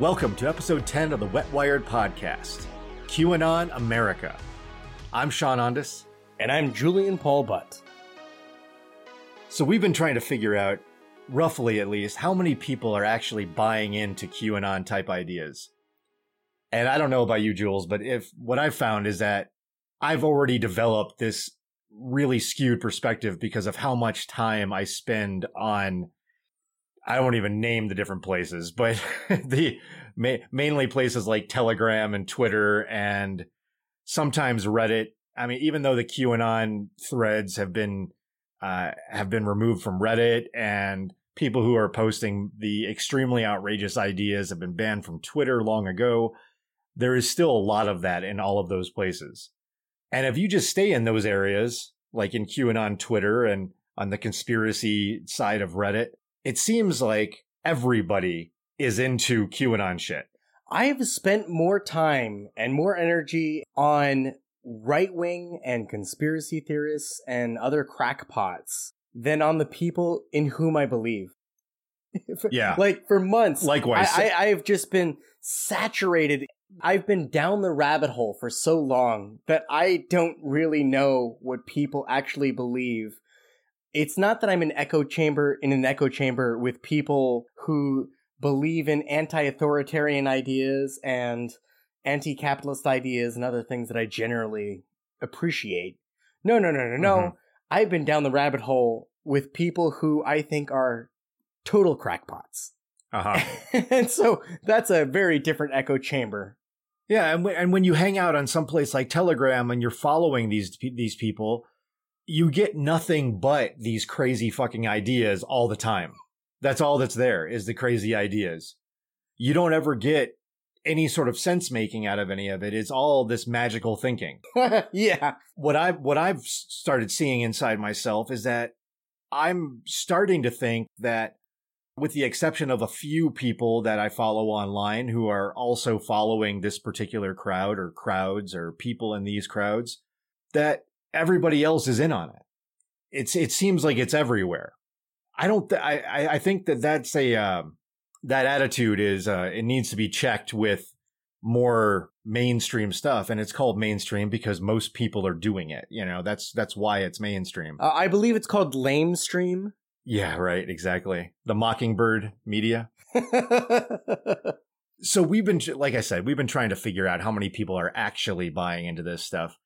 Welcome to episode 10 of the Wet Wired Podcast, QAnon America. I'm Sean Ondas. And I'm Julian Paul Butt. So, we've been trying to figure out, roughly at least, how many people are actually buying into QAnon type ideas. And I don't know about you, Jules, but if what I've found is that I've already developed this really skewed perspective because of how much time I spend on I won't even name the different places, but the ma- mainly places like Telegram and Twitter and sometimes Reddit. I mean, even though the QAnon threads have been uh, have been removed from Reddit and people who are posting the extremely outrageous ideas have been banned from Twitter long ago, there is still a lot of that in all of those places. And if you just stay in those areas, like in QAnon Twitter and on the conspiracy side of Reddit, it seems like everybody is into QAnon shit. I've spent more time and more energy on right wing and conspiracy theorists and other crackpots than on the people in whom I believe. yeah. Like for months. Likewise. I, I, I've just been saturated. I've been down the rabbit hole for so long that I don't really know what people actually believe it's not that I'm an echo chamber in an echo chamber with people who believe in anti-authoritarian ideas and anti-capitalist ideas and other things that I generally appreciate. No, no, no, no, no. Mm-hmm. I've been down the rabbit hole with people who I think are total crackpots. Uh-huh. and so that's a very different echo chamber. Yeah, and, w- and when you hang out on some place like Telegram and you're following these these people, you get nothing but these crazy fucking ideas all the time. That's all that's there is the crazy ideas. You don't ever get any sort of sense making out of any of it. It's all this magical thinking. yeah. What I what I've started seeing inside myself is that I'm starting to think that with the exception of a few people that I follow online who are also following this particular crowd or crowds or people in these crowds, that everybody else is in on it. It's it seems like it's everywhere. I don't. Th- I I think that that's a um, that attitude is uh, it needs to be checked with more mainstream stuff, and it's called mainstream because most people are doing it. You know, that's that's why it's mainstream. Uh, I believe it's called lame stream. Yeah, right. Exactly. The Mockingbird media. so we've been, like I said, we've been trying to figure out how many people are actually buying into this stuff.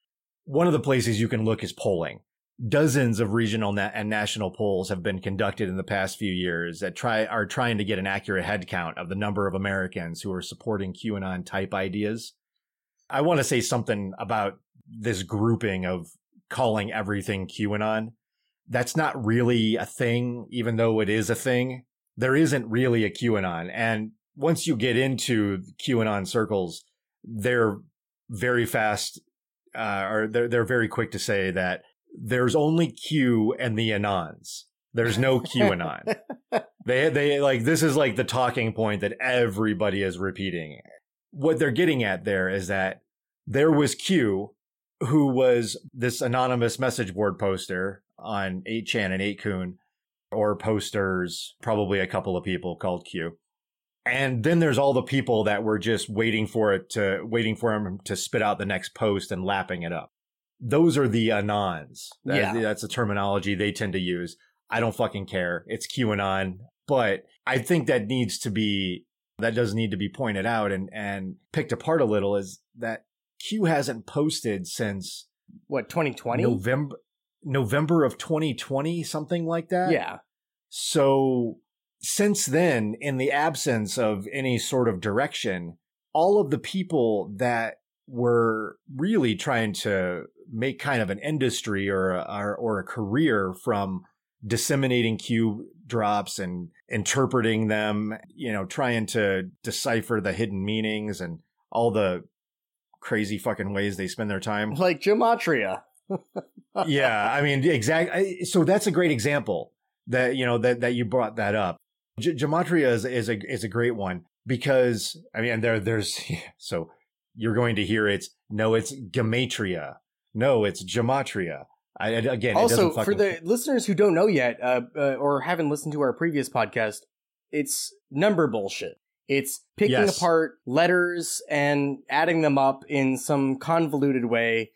One of the places you can look is polling. Dozens of regional na- and national polls have been conducted in the past few years that try are trying to get an accurate head count of the number of Americans who are supporting QAnon type ideas. I want to say something about this grouping of calling everything QAnon. That's not really a thing, even though it is a thing. There isn't really a QAnon. And once you get into QAnon circles, they're very fast uh, or they're they're very quick to say that there's only Q and the Anons. There's no QAnon. they they like this is like the talking point that everybody is repeating. What they're getting at there is that there was Q, who was this anonymous message board poster on 8chan and 8kun, or posters, probably a couple of people called Q. And then there's all the people that were just waiting for it to, waiting for him to spit out the next post and lapping it up. Those are the anons. That, yeah. That's the terminology they tend to use. I don't fucking care. It's QAnon. But I think that needs to be, that does need to be pointed out and, and picked apart a little is that Q hasn't posted since what, 2020? November, November of 2020, something like that. Yeah. So since then, in the absence of any sort of direction, all of the people that were really trying to make kind of an industry or a, or, or a career from disseminating Q drops and interpreting them, you know, trying to decipher the hidden meanings and all the crazy fucking ways they spend their time. Like gematria. yeah, I mean, exactly. So that's a great example that you know that that you brought that up. G- gematria is is a is a great one because I mean there there's so you're going to hear it's no it's gematria no it's gematria I, again also for the listeners who don't know yet uh, uh, or haven't listened to our previous podcast it's number bullshit It's picking Yes. apart letters and adding them up in some convoluted way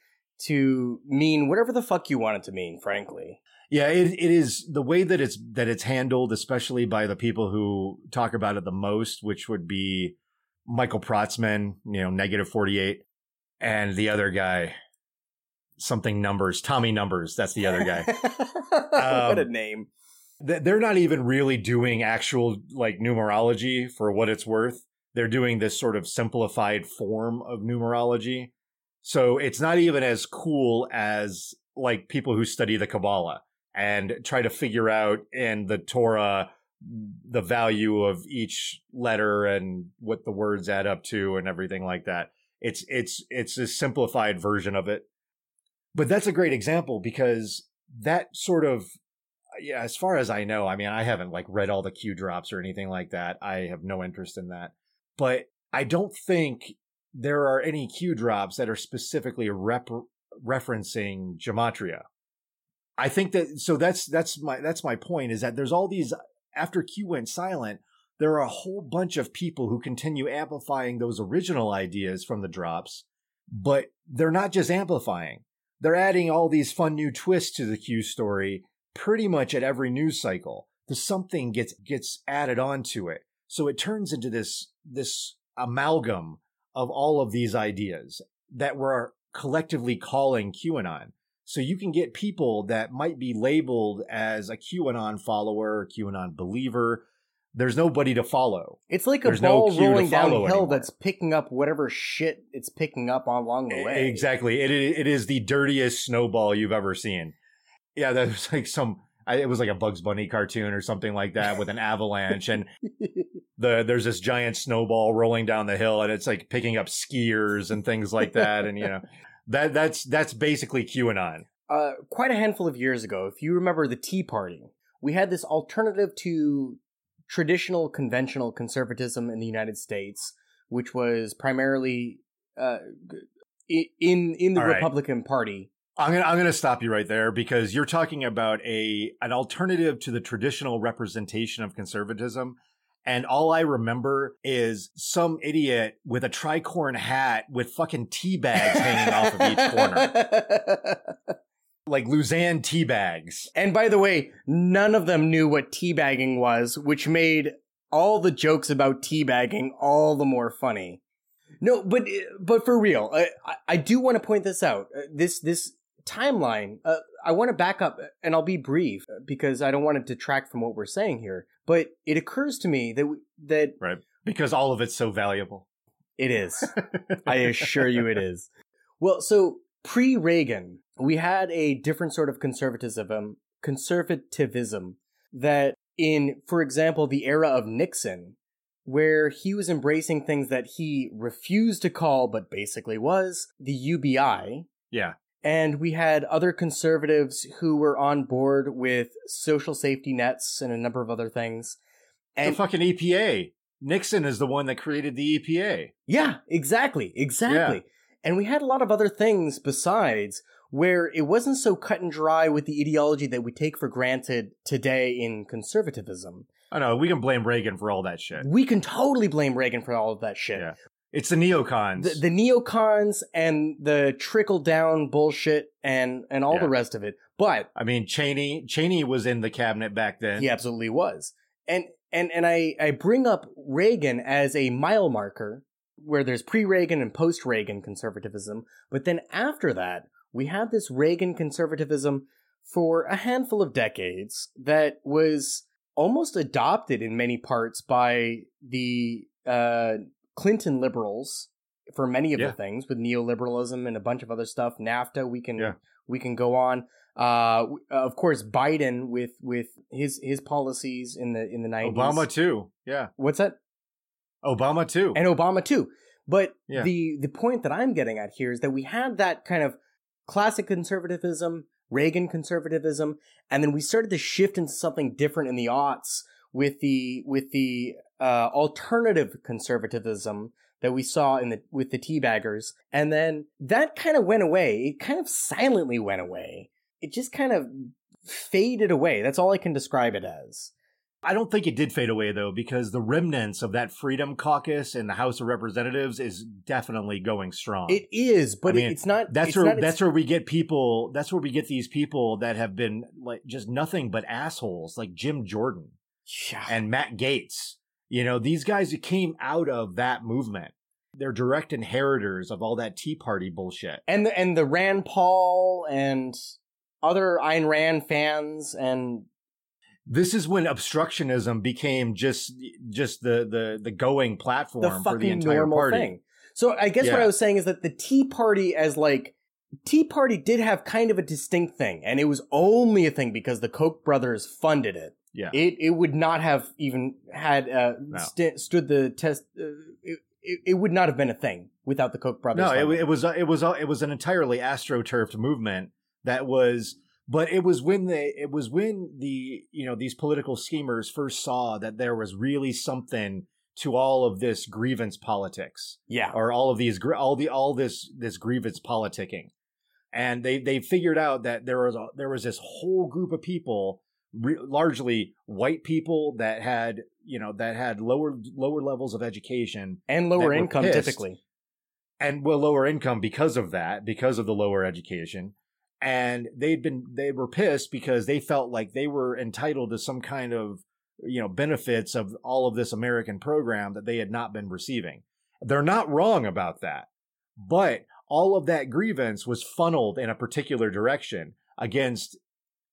to mean whatever the fuck you want it to mean, frankly. Yeah, it it is the way that it's that it's handled, especially by the people who talk about it the most, which would be Michael Protzman, you know, negative forty eight, and the other guy, something numbers, Tommy Numbers. That's the other guy. what a Um, name. Th- They're not even really doing actual like numerology for what it's worth. They're doing this sort of simplified form of numerology. So it's not even as cool as like people who study the Kabbalah and try to figure out in the Torah the value of each letter and what the words add up to and everything like that. It's it's it's a simplified version of it. But that's a great example because that sort of yeah, as far as I know, I mean, I haven't like read all the Q drops or anything like that. I have no interest in that. But I don't think there are any Q drops that are specifically rep- referencing gematria. I think that so that's that's my that's my point is that there's all these after Q went silent, there are a whole bunch of people who continue amplifying those original ideas from the drops, but they're not just amplifying. They're adding all these fun new twists to the Q story pretty much at every news cycle. The something gets gets added onto it. So it turns into this this amalgam of all of these ideas that we're collectively calling QAnon. So you can get people that might be labeled as a QAnon follower, a QAnon believer. There's nobody to follow. It's like a there's ball to rolling down a hill that's picking up whatever shit it's picking up along the way. Exactly. It it is the dirtiest snowball you've ever seen. Yeah, that was like some. It was like a Bugs Bunny cartoon or something like that with an avalanche, and the there's this giant snowball rolling down the hill, and it's like picking up skiers and things like that, and you know that that's that's basically QAnon. uh, quite a handful of years ago, if you remember the Tea Party, we had this alternative to traditional conventional conservatism in the United States, which was primarily uh, in in the All right. Republican Party. I'm gonna I'm gonna stop you right there because you're talking about a an alternative to the traditional representation of conservatism. And all I remember is some idiot with a tricorn hat with fucking tea bags hanging off of each corner. Like Luzanne tea bags. and by the way, none of them knew what teabagging was, which made all the jokes about teabagging all the more funny. No, but but for real, I, I- do want to point this out. Uh, This this timeline. Uh, I want to back up, and I'll be brief uh, because I don't want to detract from what we're saying here. But it occurs to me that we, that Because all of it's so valuable. it is. I assure you, it is. Well, so pre Reagan, we had a different sort of conservatism, um, conservativism that in, for example, the era of Nixon, where he was embracing things that he refused to call, but basically was the UBI. Yeah. And we had other conservatives who were on board with social safety nets and a number of other things. the And fucking EPA. Nixon is the one that created the EPA. Yeah, exactly, exactly. And we had a lot of other things besides where it wasn't so cut and dry with the ideology that we take for granted today in conservatism. I know we can blame Reagan for all that shit. We can totally blame Reagan for all of that shit. Yeah. It's the neocons. The, the neocons and the trickle down bullshit and and all Yeah. the rest of it. But I mean, Cheney Cheney was in the cabinet back then. He absolutely was. And and and I I bring up Reagan as a mile marker where there's pre-Reagan and post-Reagan conservatism, but then after that, we had this Reagan conservatism for a handful of decades that was almost adopted in many parts by the uh, Clinton liberals for many of Yeah. the things with neoliberalism and a bunch of other stuff. NAFTA, we can Yeah. we can go on. Uh, of course, Biden with with his his policies in the in the nineties. Obama too. Yeah. What's that? Obama too. And Obama too. But Yeah. the the point that I'm getting at here is that we had that kind of classic conservatism, Reagan conservatism, and then we started to shift into something different in the aughts with the with the uh, alternative conservatism that we saw in the with the teabaggers, and then that kind of went away. It kind of silently went away. It just kind of faded away. That's all I can describe it as. I don't think it did fade away though, because the remnants of that Freedom Caucus in the House of Representatives is definitely going strong. It is, but I mean, it's not. that's it's where not, that's where we get people. That's where we get these people that have been like just nothing but assholes, like Jim Jordan Yeah. and Matt Gaetz. You know, these guys who came out of that movement. They're direct inheritors of all that Tea Party bullshit. and the and the Rand Paul and other Ayn Rand fans and This is when obstructionism became just just the the the going platform the for the entire party. thing. So I guess what I was saying is that the Tea Party as like Tea Party did have kind of a distinct thing, and it was only a thing because the Koch brothers funded it. Yeah. It it would not have even had uh, No. st- stood the test. Uh, it, it, it would not have been a thing without the Koch brothers. No, it, it was it was it was an entirely astroturfed movement that was, but it was when they it was when the you know these political schemers first saw that there was really something to all of this grievance politics yeah. or all of these all the all this this grievance politicking, and they they figured out that there was a, there was this whole group of people, re- largely white people that had you know that had lower lower levels of education and lower income pissed. typically. and well lower income because of that because of the lower education and they'd been they were pissed because they felt like they were entitled to some kind of you know benefits of all of this american program that they had not been receiving they're not wrong about that but all of that grievance was funneled in a particular direction against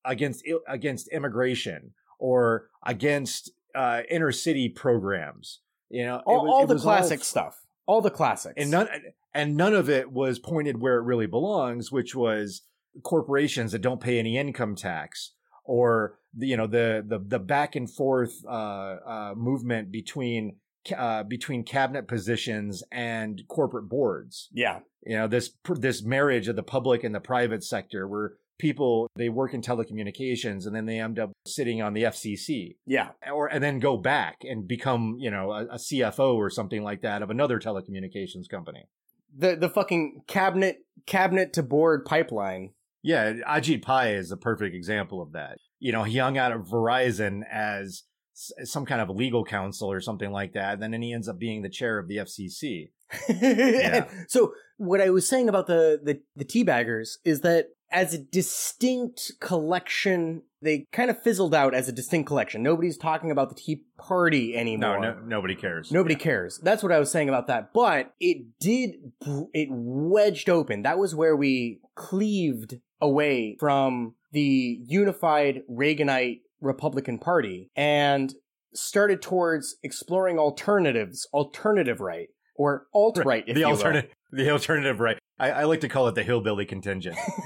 against against immigration or against uh, inner city programs you know it All, was- all the classic stuff. All the classics. and none and none of it was pointed where it really belongs, which was corporations that don't pay any income tax, or the, you know the the the back and forth uh, uh, movement between uh, between cabinet positions and corporate boards. yeah. You know this this marriage of the public and the private sector, where people they work in telecommunications and then they end up sitting on the FCC Yeah. or and then go back and become you know a, a CFO or something like that of another telecommunications company. The the fucking cabinet cabinet to board pipeline. Yeah, Ajit Pai is a perfect example of that. You know, he hung out at Verizon as some kind of legal counsel or something like that, and then he ends up being the chair of the FCC. And so what I was saying about the the the teabaggers is that as a distinct collection, they kind of fizzled out as a distinct collection. Nobody's talking about the Tea Party anymore. no, nobody cares. Nobody cares. That's what I was saying about that. But it did, it wedged open. That was where we cleaved away from the unified Reaganite Republican Party and started towards exploring alternatives, alternative right, or alt right, if the you will. alternative, the alternative, right? I, I like to call it the hillbilly contingent.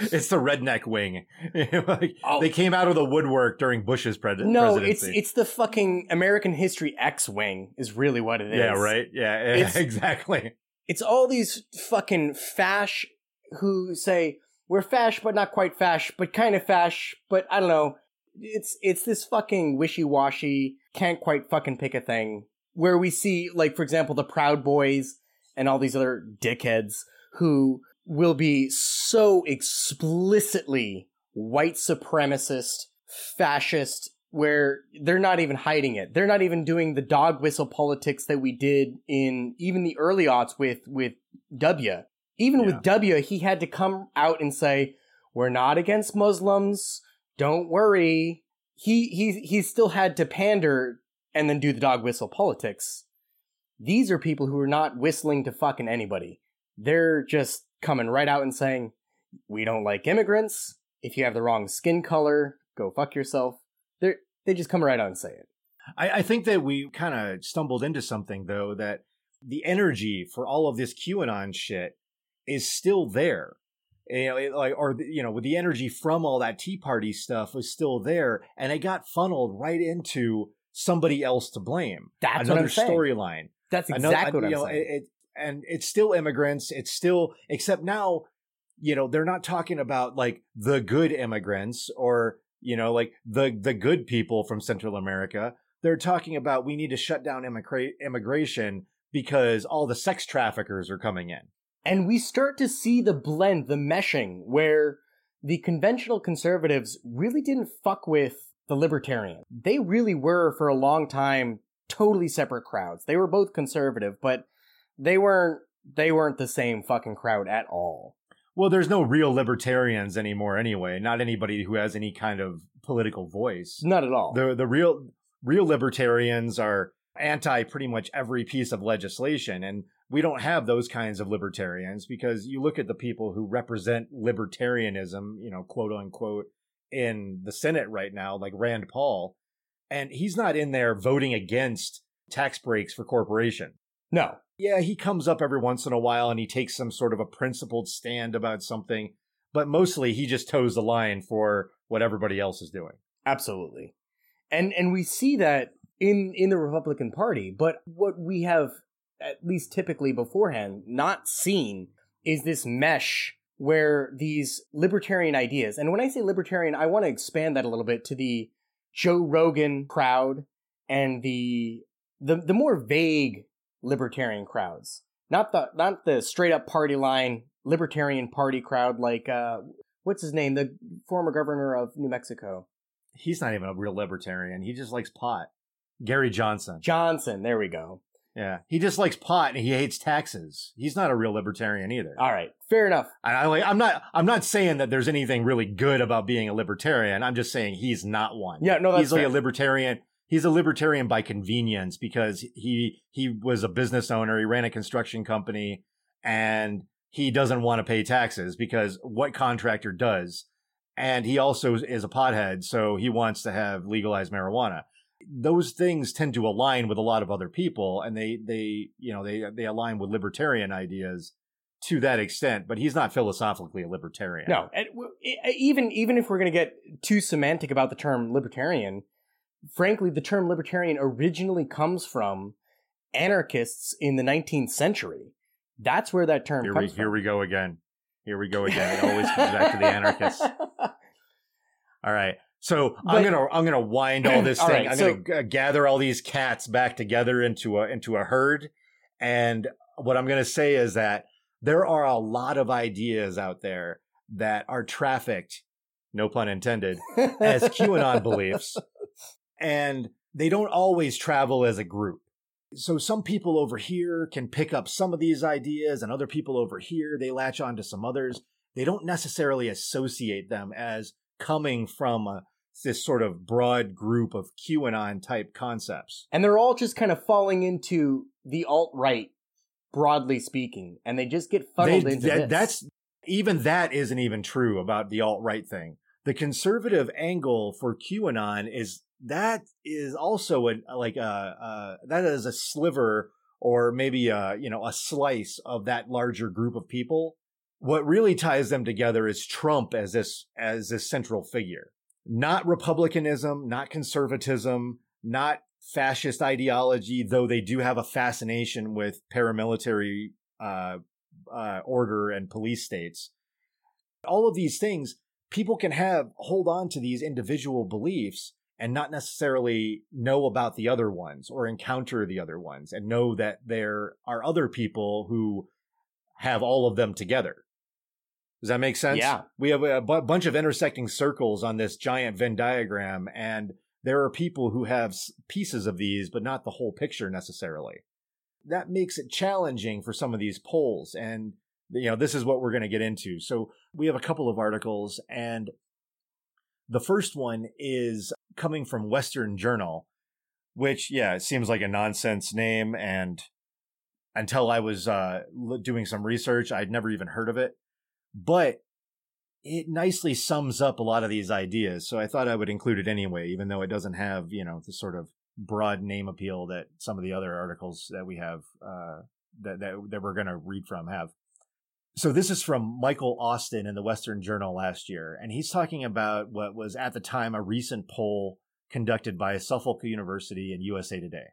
It's the redneck wing. like, Oh. They came out of the woodwork during Bush's pres- no, presidency. it's it's the fucking American History X wing is really what it is. yeah, right. Yeah, yeah, It's- exactly. it's all these fucking fash who say we're fash but not quite fash but kind of fash but i don't know it's it's this fucking wishy-washy can't quite fucking pick a thing where we see like for example the proud boys and all these other dickheads who will be so explicitly white supremacist fascist where they're not even hiding it. They're not even doing the dog whistle politics that we did in even the early aughts with with W. Even Yeah. with W, he had to come out and say, "We're not against Muslims. Don't worry." He he he still had to pander and then do the dog whistle politics. These are people who are not whistling to fucking anybody. They're just coming right out and saying, "We don't like immigrants. If you have the wrong skin color, go fuck yourself." They they just come right out and say it. I, I think that we kind of stumbled into something though that the energy for all of this QAnon shit is still there. You know, it, like or you know, with the energy from all that Tea Party stuff was still there, and it got funneled right into somebody else to blame. That's Another what storyline. That's Another- exactly what you I'm know, saying. It, it, and it's still immigrants. It's still, except now, you know, they're not talking about like the good immigrants or you know, like the the good people from Central America. They're talking about we need to shut down immigra- immigration because all the sex traffickers are coming in. And we start to see the blend, the meshing, where the conventional conservatives really didn't fuck with the libertarians. They really were for a long time totally separate crowds. They were both conservative, but they weren't they weren't the same fucking crowd at all. Well, there's no real libertarians anymore anyway. Not anybody who has any kind of political voice. Not at all. The the real real libertarians are anti pretty much every piece of legislation and we don't have those kinds of libertarians because you look at the people who represent libertarianism, you know, quote unquote, in the Senate right now, like Rand Paul, and he's not in there voting against tax breaks for corporation. No. Yeah, he comes up every once in a while and he takes some sort of a principled stand about something, but mostly he just toes the line for what everybody else is doing. Absolutely. And and we see that in in the Republican Party, but what we have at least typically beforehand not seen is this mesh where these libertarian ideas, and when I say libertarian, I want to expand that a little bit to the Joe Rogan crowd and the the the more vague libertarian crowds. Not the not the straight up party line libertarian party crowd like uh what's his name? The former governor of New Mexico. He's not even a real libertarian. He just likes pot. Gary Johnson. Johnson, there we go. Yeah, he just likes pot and he hates taxes. He's not a real libertarian either. All right, fair enough. I, I like. I'm not. I'm not saying that there's anything really good about being a libertarian. I'm just saying he's not one. Yeah, no, that's he's like fair. a libertarian. He's a libertarian by convenience because he he was a business owner. He ran a construction company, and he doesn't want to pay taxes because what contractor does? And he also is a pothead, so he wants to have legalized marijuana those things tend to align with a lot of other people and they they you know they they align with libertarian ideas to that extent but he's not philosophically a libertarian. No, even even if we're going to get too semantic about the term libertarian, frankly, the term libertarian originally comes from anarchists in the 19th century. That's where that term here we comes here we go again. Here we go again. It always comes back to the anarchists. All right so i'm gonna i'm gonna wind all this All thing right, i'm so- gonna g- gather all these cats back together into a into a herd and what i'm gonna say is that there are a lot of ideas out there that are trafficked no pun intended as QAnon beliefs, and they don't always travel as a group. So some people over here can pick up some of these ideas, and other people over here they latch on to some others. They don't necessarily associate them as coming from a, this sort of broad group of QAnon type concepts. and they're all just kind of falling into the alt right, broadly speaking, and they just get funneled They- into that- this. That's even that isn't even true about the alt right thing. The conservative angle for QAnon is that is also a like a, a that is a sliver or maybe a you know a slice of that larger group of people. What really ties them together is Trump as this as this central figure, not republicanism, not conservatism, not fascist ideology, though they do have a fascination with paramilitary uh, uh, order and police states. All of these things, people can have hold on to these individual beliefs and not necessarily know about the other ones or encounter the other ones and know that there are other people who have all of them together. Does that make sense? Yeah. We have a bunch of intersecting circles on this giant Venn diagram, and there are people who have s- pieces of these, but not the whole picture necessarily. That makes it challenging for some of these polls. And, you know, this is what we're going to get into. So we have a couple of articles, and the first one is coming from Western Journal, which, yeah, it seems like a nonsense name. And until I was uh, doing some research, I'd never even heard of it. But it nicely sums up a lot of these ideas. So I thought I would include it anyway, even though it doesn't have, you know, the sort of broad name appeal that some of the other articles that we have, uh, that, that, that we're going to read from have. So this is from Michael Austin in the Western Journal last year, and he's talking about what was at the time a recent poll conducted by Suffolk University and USA Today.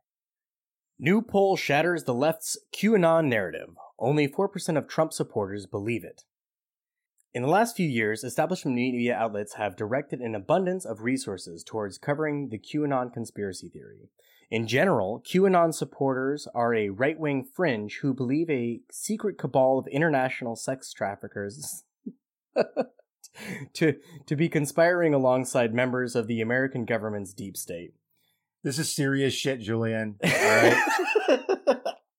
New poll shatters the left's QAnon narrative. Only 4% of Trump supporters believe it. In the last few years, establishment media outlets have directed an abundance of resources towards covering the QAnon conspiracy theory. In general, QAnon supporters are a right wing fringe who believe a secret cabal of international sex traffickers to to be conspiring alongside members of the American government's deep state. This is serious shit, Julian. All right.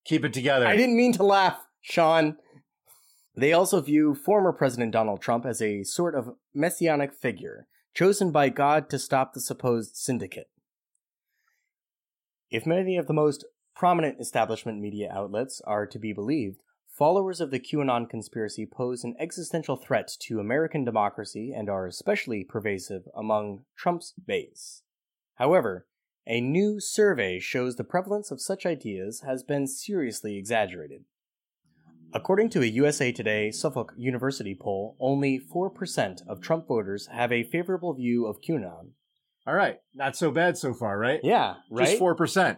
Keep it together. I didn't mean to laugh, Sean. They also view former President Donald Trump as a sort of messianic figure, chosen by God to stop the supposed syndicate. If many of the most prominent establishment media outlets are to be believed, followers of the QAnon conspiracy pose an existential threat to American democracy and are especially pervasive among Trump's base. However, a new survey shows the prevalence of such ideas has been seriously exaggerated. According to a USA Today Suffolk University poll, only 4% of Trump voters have a favorable view of QAnon. All right. Not so bad so far, right? Yeah, right? Just 4%.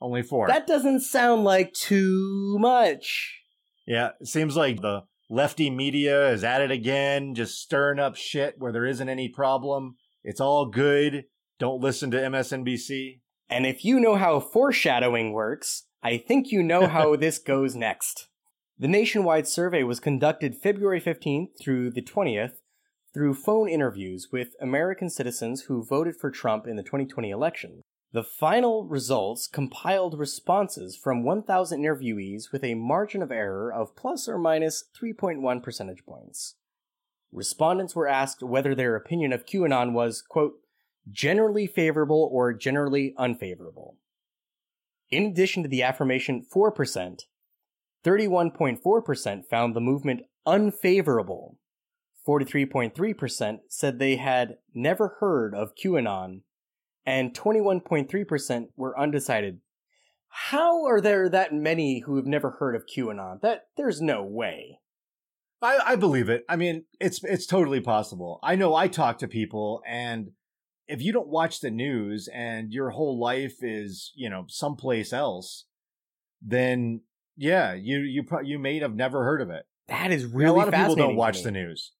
Only 4. That doesn't sound like too much. yeah, it seems like the lefty media is at it again, just stirring up shit where there isn't any problem. It's all good. Don't listen to MSNBC. And if you know how foreshadowing works, I think you know how this goes next. The nationwide survey was conducted February 15th through the 20th through phone interviews with American citizens who voted for Trump in the 2020 election. The final results compiled responses from 1,000 interviewees with a margin of error of plus or minus 3.1 percentage points. Respondents were asked whether their opinion of QAnon was, quote, generally favorable or generally unfavorable. In addition to the affirmation 4%, 31.4% found the movement unfavorable. 43.3% said they had never heard of QAnon, and 21.3% were undecided. How are there that many who have never heard of QAnon? That there's no way. I, I believe it. I mean, it's it's totally possible. I know I talk to people and if you don't watch the news and your whole life is, you know, someplace else, then yeah, you you pro- you may have never heard of it. That is really a lot of people don't watch the news.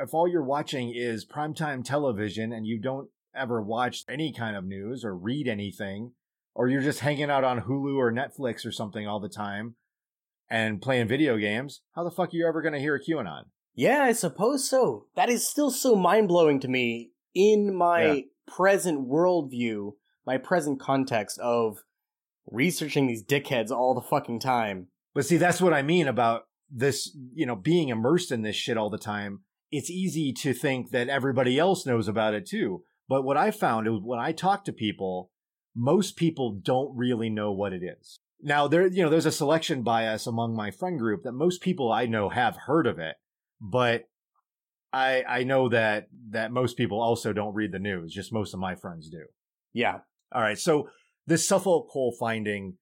If all you're watching is primetime television and you don't ever watch any kind of news or read anything, or you're just hanging out on Hulu or Netflix or something all the time and playing video games, how the fuck are you ever going to hear a QAnon? Yeah, I suppose so. That is still so mind blowing to me in my Yeah. present worldview, my present context of researching these dickheads all the fucking time. But see, that's what I mean about this, you know, being immersed in this shit all the time. It's easy to think that everybody else knows about it too. But what I found is when I talk to people, most people don't really know what it is. Now there, you know, there's a selection bias among my friend group that most people I know have heard of it, but I I know that that most people also don't read the news. Just most of my friends do. Yeah. All right. So this Suffolk poll finding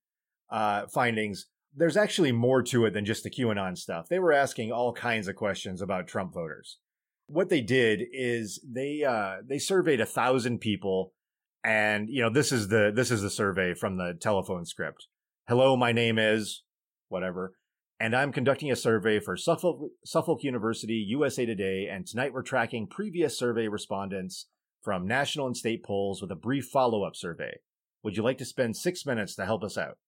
uh, findings, there's actually more to it than just the QAnon stuff. They were asking all kinds of questions about Trump voters. What they did is they uh, they surveyed a thousand people, and you know this is the this is the survey from the telephone script. Hello, my name is whatever, and I'm conducting a survey for Suffolk Suffolk University, USA Today, and tonight we're tracking previous survey respondents from national and state polls with a brief follow up survey. Would you like to spend six minutes to help us out?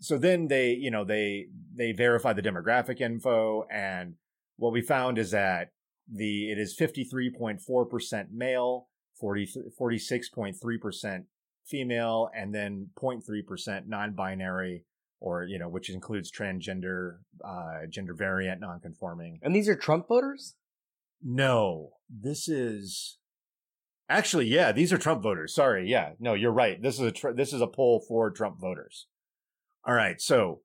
So then they, you know, they they verify the demographic info, and what we found is that the it is fifty three point four percent male, 46.3 percent female, and then 0.3 percent non binary, or you know, which includes transgender, uh, gender variant, non conforming. And these are Trump voters? No, this is actually yeah. These are Trump voters. Sorry, yeah. No, you're right. This is a tr- this is a poll for Trump voters. All right, so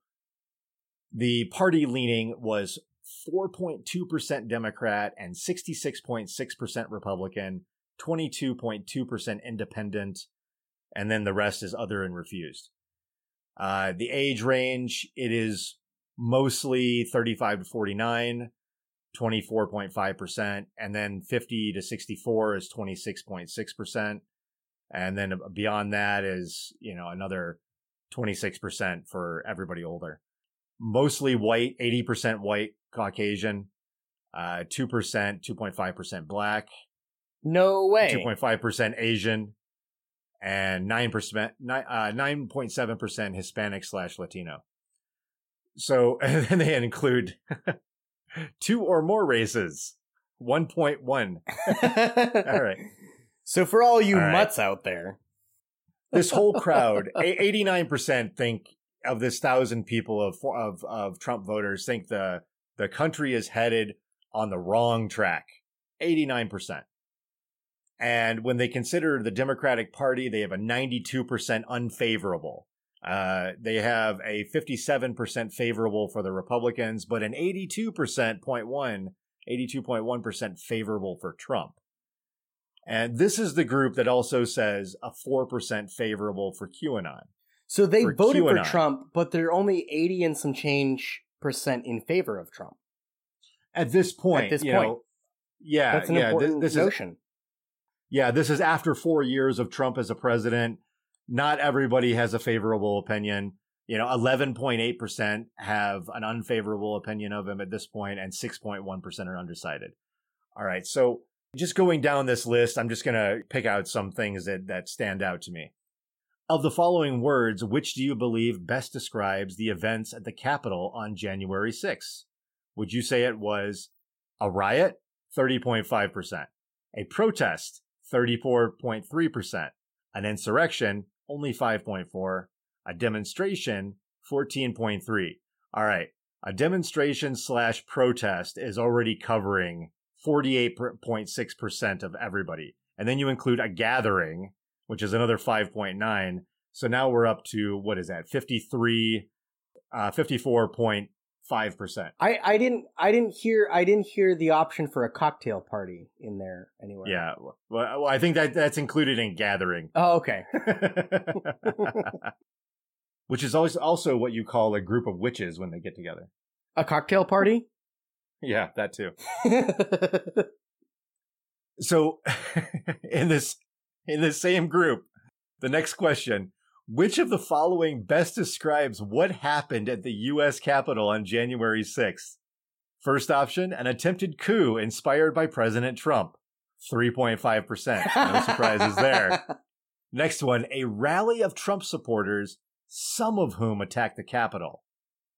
the party leaning was 4.2% Democrat and 66.6% Republican, 22.2% Independent, and then the rest is other and refused. Uh, the age range it is mostly 35 to 49. 24.5%, and then 50 to 64 is 26.6%. And then beyond that is, you know, another 26% for everybody older. Mostly white, 80% white, Caucasian, uh, 2%, 2.5% black, No way. 2.5% Asian, and 9%, ni- uh, 9.7% Hispanic slash Latino. So, and then they include two or more races. 1.1. all right. So for all you All right. mutts out there, This whole crowd, 89% think of this thousand people of, of, of Trump voters think the, the country is headed on the wrong track. 89%. And when they consider the Democratic Party, they have a 92% unfavorable. Uh, they have a 57% favorable for the Republicans, but an 82% point one, 82.1% favorable for Trump. And this is the group that also says a 4% favorable for QAnon. so they For voted for Trump, but they're only 80 and some change percent in favor of Trump. At this point, At this point. know, yeah, That's an yeah, important this is notion. Yeah, this is after four years of Trump as a president. Not everybody has a favorable opinion. You know, 11.8% have an unfavorable opinion of him at this point, and 6.1% are undecided. All right. So just going down this list, I'm just going to pick out some things that, that stand out to me. Of the following words, which do you believe best describes the events at the Capitol on January 6th? Would you say it was a riot? 30.5%. A protest? 34.3%. An insurrection, only 5.4. A demonstration, 14.3. All right. A demonstration slash protest is already covering 48.6% of everybody. And then you include a gathering, which is another 5.9. So now we're up to, what is that? 53, uh, 54.5%. I, I didn't I didn't hear I didn't hear the option for a cocktail party in there anywhere. Yeah. Well, well, I think that that's included in gathering. Oh, okay. Which is always also what you call a group of witches when they get together. A cocktail party? Yeah, that too. So in this in this same group, the next question, which of the following best describes what happened at the US Capitol on January 6th? First option, an attempted coup inspired by President Trump. 3.5%. No surprises there. Next one, a rally of Trump supporters, some of whom attacked the Capitol.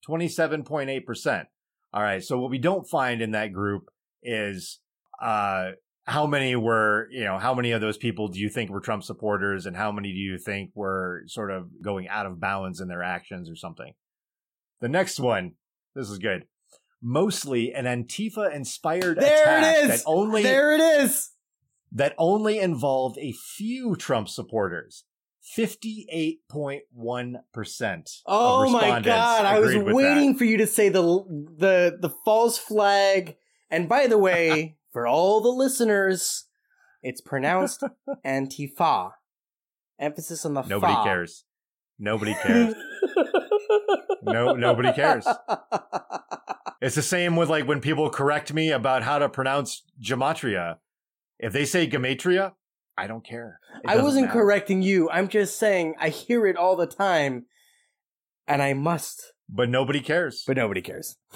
27.8%. All right. So what we don't find in that group is, uh, how many were, you know, how many of those people do you think were Trump supporters and how many do you think were sort of going out of bounds in their actions or something? The next one, this is good. Mostly an Antifa inspired There attack it is. that only there it is. that only involved a few Trump supporters. 58.1%. Oh my god, I was waiting for you to say the the the false flag. And by the way, for all the listeners, it's pronounced Antifa. Emphasis on the that. Nobody fa. cares. Nobody cares. No, nobody cares. It's the same with like when people correct me about how to pronounce gematria. If they say gematria, I don't care. It I wasn't matter. correcting you. I'm just saying I hear it all the time and I must, But nobody cares. but nobody cares.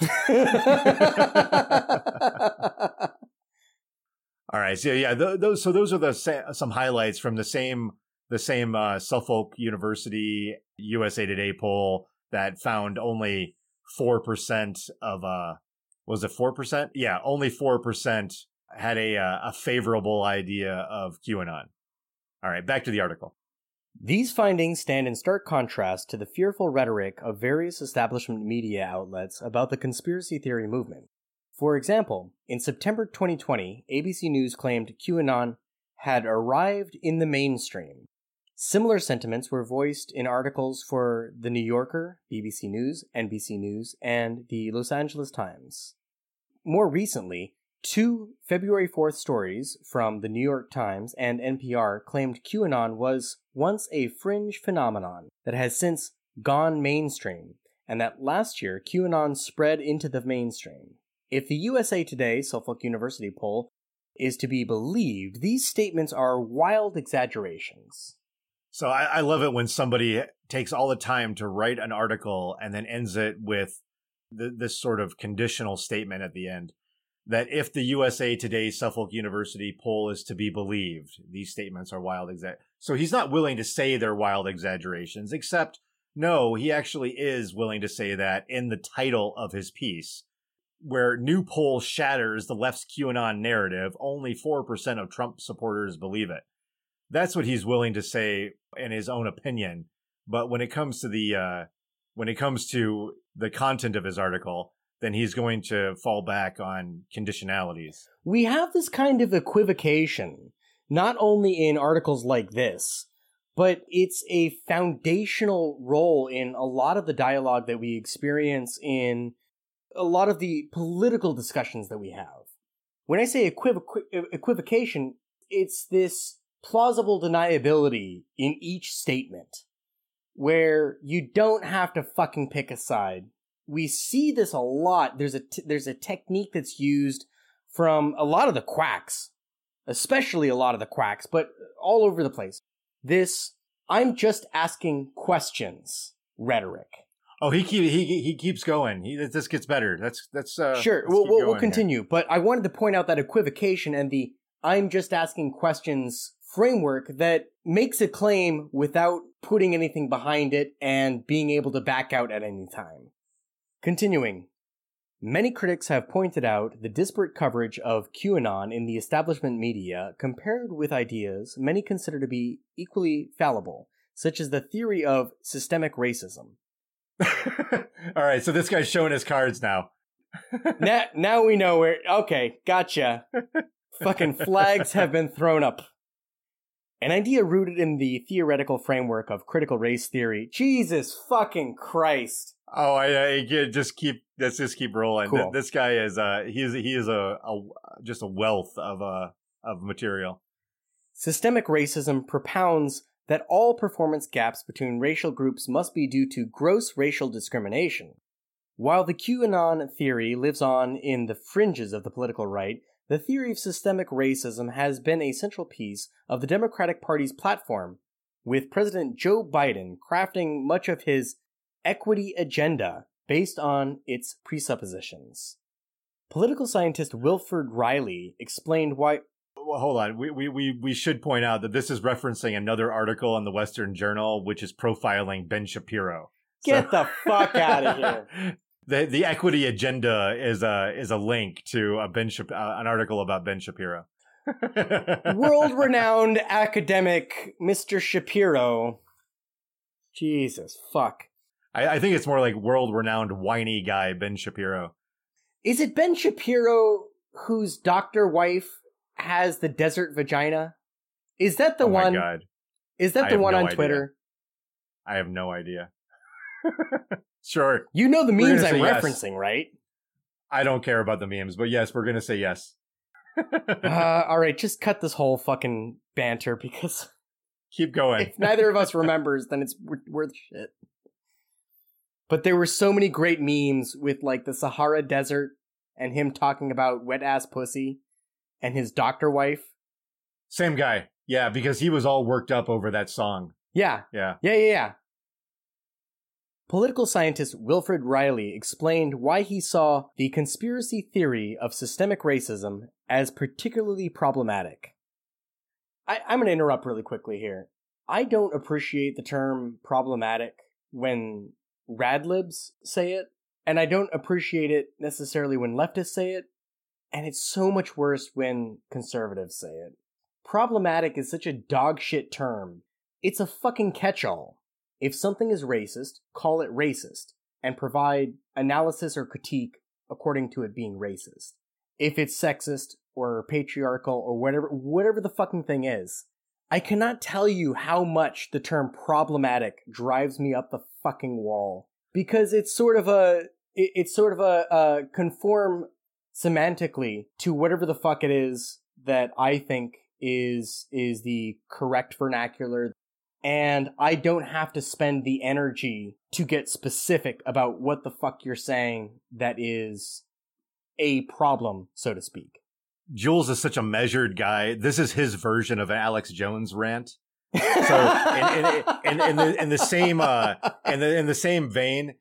All right. So yeah, th- those so those are the sa- some highlights from the same the same uh, Suffolk University USA Today poll that found only four percent of uh was it four percent? Yeah, only four percent had a uh, a favorable idea of QAnon. All right, back to the article. These findings stand in stark contrast to the fearful rhetoric of various establishment media outlets about the conspiracy theory movement. For example, in September 2020, ABC News claimed QAnon had arrived in the mainstream. Similar sentiments were voiced in articles for The New Yorker, BBC News, NBC News, and the Los Angeles Times. More recently, two February 4th stories from the New York Times and NPR claimed QAnon was once a fringe phenomenon that has since gone mainstream, and that last year QAnon spread into the mainstream. If the USA Today Suffolk University poll is to be believed, these statements are wild exaggerations. So I, I love it when somebody takes all the time to write an article and then ends it with th- this sort of conditional statement at the end that if the USA Today Suffolk University poll is to be believed, these statements are wild exa- So he's not willing to say they're wild exaggerations, except no, he actually is willing to say that in the title of his piece. Where new poll shatters the left's QAnon narrative. Only 4% of Trump supporters believe it. That's what he's willing to say in his own opinion. But when it comes to the, uh, when it comes to the content of his article, then he's going to fall back on conditionalities. We have this kind of equivocation, not only in articles like this, but it's a foundational role in a lot of the dialogue that we experience in a lot of the political discussions that we have. When I say equivocation, it's this plausible deniability in each statement where you don't have to fucking pick a side. We see this a lot. There's a t- there's a technique that's used from a lot of the quacks, especially a lot of the quacks, but all over the place this I'm just asking questions rhetoric. Oh, he keep, he he keeps going. He this gets better. That's that's uh, sure. We'll we'll, we'll continue, here. but I wanted to point out that equivocation and the I'm just asking questions framework that makes a claim without putting anything behind it and being able to back out at any time. Continuing. Many critics have pointed out the disparate coverage of QAnon in the establishment media compared with ideas many consider to be equally fallible, such as the theory of systemic racism. All right, so this guy's showing his cards now. now, now we know where. Okay, gotcha. Fucking flags have been thrown up. An idea rooted in the theoretical framework of critical race theory. Jesus fucking Christ. Oh, I, I just keep let's just keep rolling. Cool. This guy is uh he is he is a, a just a wealth of uh of material. Systemic racism propounds that all performance gaps between racial groups must be due to gross racial discrimination. While the QAnon theory lives on in the fringes of the political right, the theory of systemic racism has been a central piece of the Democratic Party's platform, with President Joe Biden crafting much of his equity agenda based on its presuppositions. Political scientist Wilfred Reilly explained why. Well, hold on. We, we, we, we should point out that this is referencing another article in the Western Journal, which is profiling Ben Shapiro. Get so... the fuck out of here. the the equity agenda is a is a link to a Ben Shap- uh, an article about Ben Shapiro. World renowned academic Mr. Shapiro. Jesus fuck. I, I think it's more like world renowned whiny guy Ben Shapiro. Is it Ben Shapiro whose doctor wife has the desert vagina? Is that the oh one? God. Is that the one no on idea. Twitter? I have no idea. sure. You know the memes I'm referencing, yes. right? I don't care about the memes, but yes, we're gonna say yes. uh, all right, just cut this whole fucking banter because keep going. If neither of us remembers, then it's worth shit. But there were so many great memes with like the Sahara Desert and him talking about wet ass pussy and his doctor wife. Same guy. Yeah, because he was all worked up over that song. Yeah. Yeah. Yeah, yeah, yeah. Political scientist Wilfred Reilly explained why he saw the conspiracy theory of systemic racism as particularly problematic. I, am going to interrupt really quickly here. I don't appreciate the term problematic when radlibs say it, and I don't appreciate it necessarily when leftists say it, and it's so much worse when conservatives say it. Problematic is such a dogshit term. It's a fucking catch-all. If something is racist, call it racist, and provide analysis or critique according to it being racist. If it's sexist or patriarchal or whatever, whatever the fucking thing is, I cannot tell you how much the term problematic drives me up the fucking wall because it's sort of a it's sort of a, a conform semantically to whatever the fuck it is that I think is is the correct vernacular and I don't have to spend the energy to get specific about what the fuck you're saying that is a problem so to speak. Jules is such a measured guy. This is his version of an Alex Jones rant. So in, in, in, in, the the same uh in the in the same vein,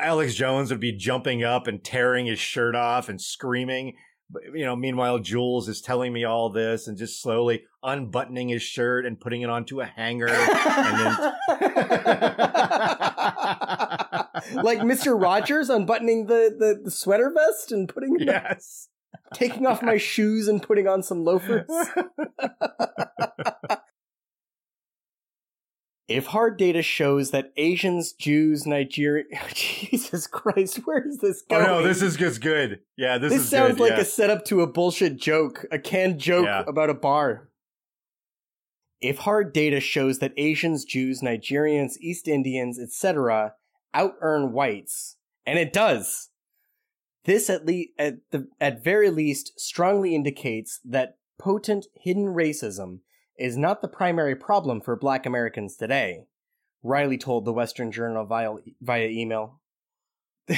Alex Jones would be jumping up and tearing his shirt off and screaming. You know, meanwhile, Jules is telling me all this and just slowly unbuttoning his shirt and putting it onto a hanger, and then like Mr. Rogers unbuttoning the, the, the sweater vest and putting yes. taking off my shoes and putting on some loafers. if hard data shows that Asians, Jews, Nigeria, Jesus Christ, where is this going? Oh no, this is just good. Yeah, this, This is sounds good, like yeah. a setup to a bullshit joke, a canned joke Yeah. about a bar. If hard data shows that Asians, Jews, Nigerians, East Indians, etc., out earn whites, and it does, this at least at the at very least strongly indicates that potent hidden racism is not the primary problem for Black Americans today. Reilly told the Western Journal via via email.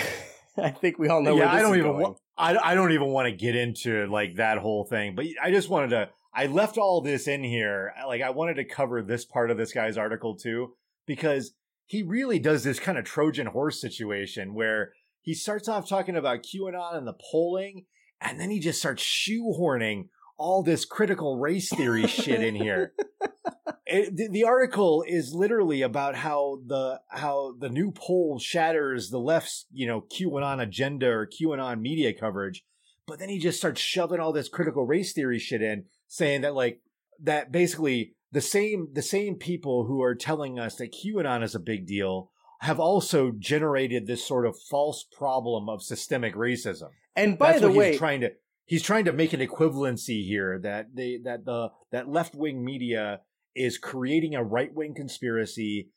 I think we all know yeah, where this I don't is even going. wa- I, I don't even want to get into like that whole thing, but I just wanted to I left all this in here. Like I wanted to cover this part of this guy's article too because he really does this kind of Trojan horse situation where he starts off talking about QAnon and the polling and then he just starts shoehorning all this critical race theory shit in here. It, the, the article is literally about how the how the new poll shatters the left's you know QAnon agenda or QAnon media coverage, but then he just starts shoving all this critical race theory shit in, saying that like that basically the same the same people who are telling us that QAnon is a big deal have also generated this sort of false problem of systemic racism. And by That's the what way, he's trying to he's trying to make an equivalency here that the that the that left wing media is creating a right wing conspiracy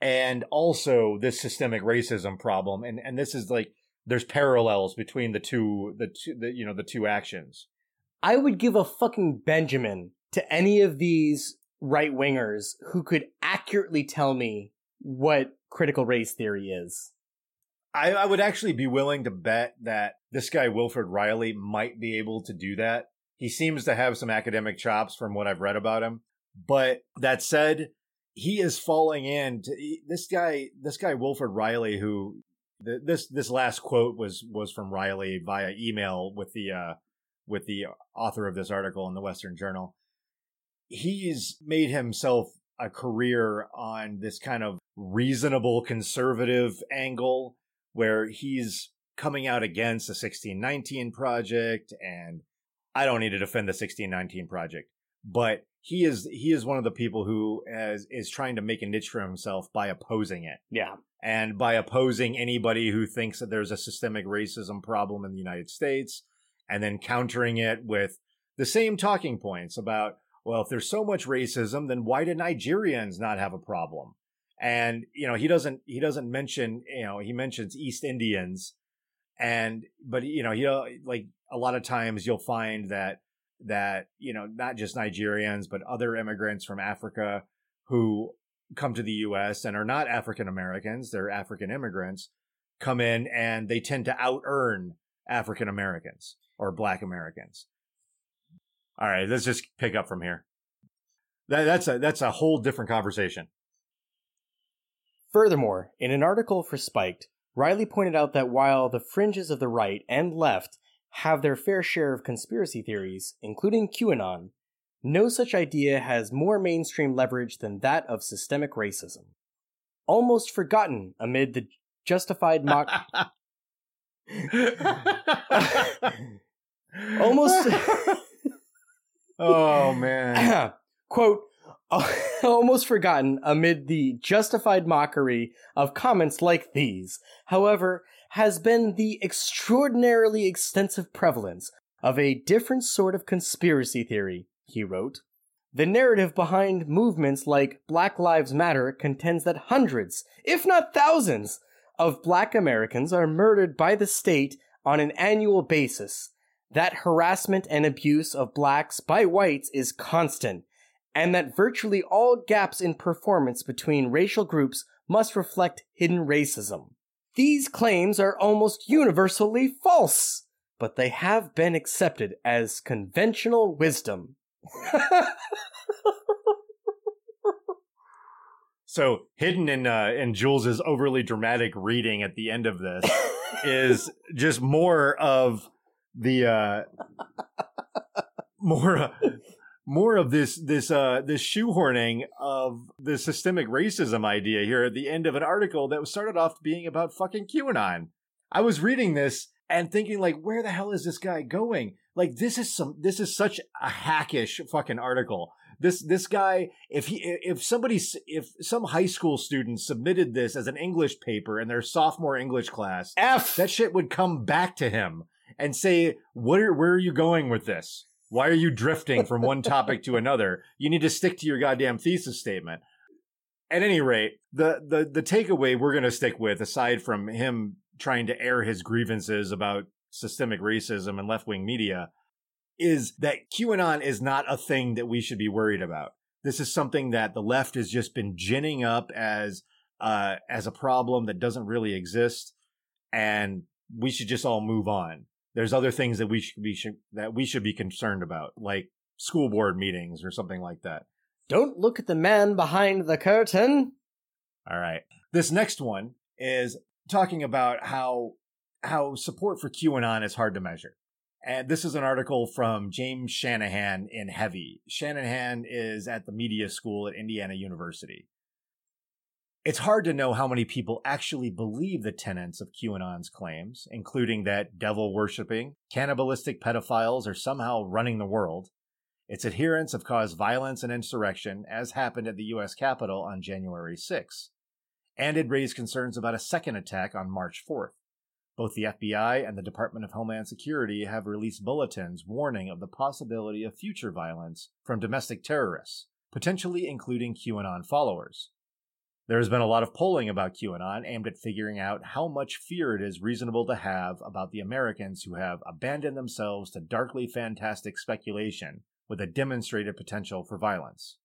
and also this systemic racism problem and and this is like there's parallels between the two the two the, you know the two actions I would give a fucking Benjamin to any of these right wingers who could accurately tell me what critical race theory is. I, I would actually be willing to bet that this guy Wilfred Reilly might be able to do that. He seems to have some academic chops from what I've read about him. But that said, he is falling into this guy. This guy Wilfred Reilly, who th- this this last quote was was from Reilly via email with the uh, with the author of this article in the Western Journal. He's made himself a career on this kind of reasonable conservative angle where he's coming out against the 1619 project and I don't need to defend the 1619 project but he is he is one of the people who has, is trying to make a niche for himself by opposing it Yeah. and by opposing anybody who thinks that there's a systemic racism problem in the United States and then countering it with the same talking points about well if there's so much racism then why did Nigerians not have a problem and you know he doesn't he doesn't mention you know he mentions East Indians and but you know he like a lot of times you'll find that that you know not just Nigerians but other immigrants from Africa who come to the US and are not African Americans, they're African immigrants, come in and they tend to out earn African Americans or black Americans. All right, let's just pick up from here. That, that's a that's a whole different conversation. Furthermore, in an article for Spiked, Reilly pointed out that while the fringes of the right and left have their fair share of conspiracy theories, including QAnon, no such idea has more mainstream leverage than that of systemic racism. Almost forgotten amid the justified mock. Almost. oh man. Quote, almost forgotten amid the justified mockery of comments like these, however, has been the extraordinarily extensive prevalence of a different sort of conspiracy theory, he wrote. The narrative behind movements like Black Lives Matter contends that hundreds, if not thousands, of black Americans are murdered by the state on an annual basis, that harassment and abuse of blacks by whites is constant, and that virtually all gaps in performance between racial groups must reflect hidden racism. These claims are almost universally false, but they have been accepted as conventional wisdom. So hidden in uh, in Jules's overly dramatic reading at the end of this is just more of the uh, more more of this this uh this shoehorning of the systemic racism idea here at the end of an article that was started off being about fucking QAnon. I was reading this and thinking like, where the hell is this guy going? Like this is some this is such a hackish fucking article. This this guy, if he if somebody if some high school student submitted this as an English paper in their sophomore English class, F that shit would come back to him and say, "What are where are you going with this? Why are you drifting from one topic to another? You need to stick to your goddamn thesis statement." At any rate, the the the takeaway we're going to stick with aside from him trying to air his grievances about systemic racism and left-wing media is that QAnon is not a thing that we should be worried about. This is something that the left has just been ginning up as uh, as a problem that doesn't really exist, and we should just all move on. There's other things that we should be should, that we should be concerned about, like school board meetings or something like that. Don't look at the man behind the curtain. All right. This next one is talking about how how support for QAnon is hard to measure. And this is an article from James Shanahan in Heavy. Shanahan is at the media school at Indiana University. It's hard to know how many people actually believe the tenets of QAnon's claims, including that devil worshipping, cannibalistic pedophiles are somehow running the world. Its adherents have caused violence and insurrection, as happened at the U.S. Capitol on January 6, and it raised concerns about a second attack on March 4th. Both the FBI and the Department of Homeland Security have released bulletins warning of the possibility of future violence from domestic terrorists, potentially including QAnon followers. There has been a lot of polling about QAnon aimed at figuring out how much fear it is reasonable to have about the Americans who have abandoned themselves to darkly fantastic speculation with a demonstrated potential for violence.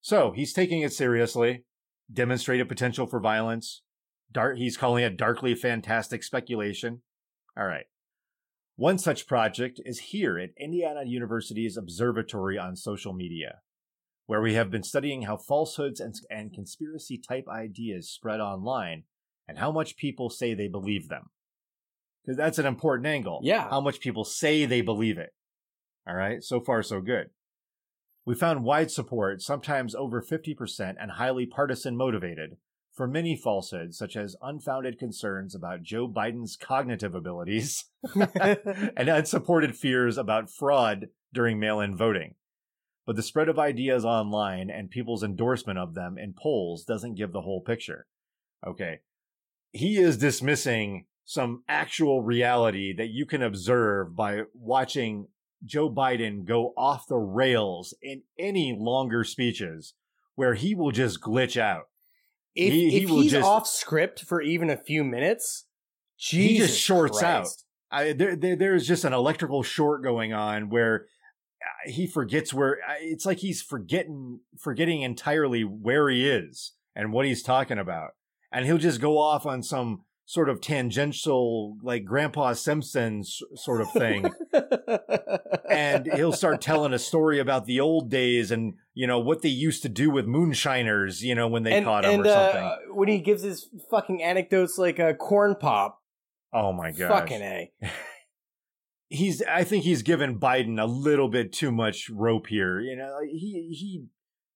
So, he's taking it seriously, demonstrated potential for violence, Dark, he's calling it darkly fantastic speculation. All right. One such project is here at Indiana University's Observatory on Social Media, where we have been studying how falsehoods and, and conspiracy type ideas spread online and how much people say they believe them. Because that's an important angle. Yeah. How much people say they believe it. All right. So far, so good. We found wide support, sometimes over 50% and highly partisan motivated, for many falsehoods, such as unfounded concerns about Joe Biden's cognitive abilities and unsupported fears about fraud during mail in voting. But the spread of ideas online and people's endorsement of them in polls doesn't give the whole picture. Okay. He is dismissing some actual reality that you can observe by watching Joe Biden go off the rails in any longer speeches where he will just glitch out if, he, he if he's just, off script for even a few minutes, Jesus he just shorts Christ. out. I, there, there, there's just an electrical short going on where he forgets where it's like he's forgetting forgetting entirely where he is and what he's talking about. And he'll just go off on some sort of tangential like grandpa simpsons sort of thing. And he'll start telling a story about the old days and you know what they used to do with moonshiners you know when they and, caught him or something. uh, when he gives his fucking anecdotes like a corn pop. Oh my god fucking a he's i think he's given biden a little bit too much rope here you know he he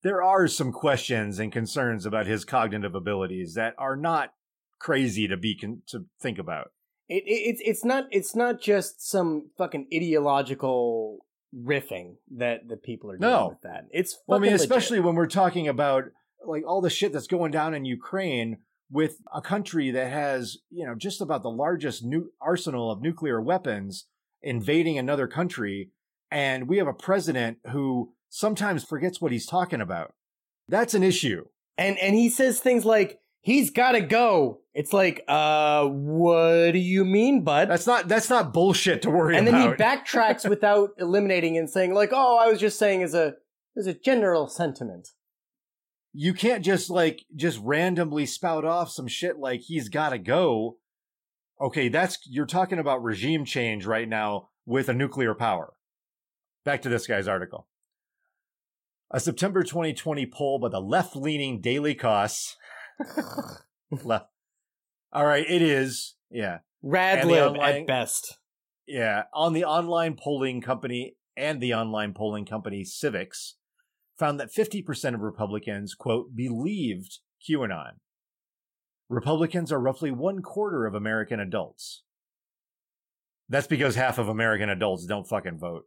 there are some questions and concerns about his cognitive abilities that are not crazy to be con- to think about. It, it, it's it's not it's not just some fucking ideological riffing that the people are doing no. with that. It's well, I mean, especially legit. when we're talking about like all the shit that's going down in Ukraine with a country that has you know just about the largest new arsenal of nuclear weapons invading another country, and we have a president who sometimes forgets what he's talking about. That's an issue. And and he says things like he's got to go. It's like, uh, what do you mean, bud? That's not that's not bullshit to worry and about. And then he backtracks without eliminating and saying like, oh, I was just saying as a as a general sentiment. You can't just like just randomly spout off some shit like he's got to go. Okay, that's you're talking about regime change right now with a nuclear power. Back to this guy's article. A September 2020 poll by the left leaning Daily Kos left. All right, it is. Yeah. Rad lib online, at best. Yeah. On the online polling company and the online polling company Civiqs found that 50% of Republicans, quote, believed QAnon. Republicans are roughly one quarter of American adults. That's because half of American adults don't fucking vote.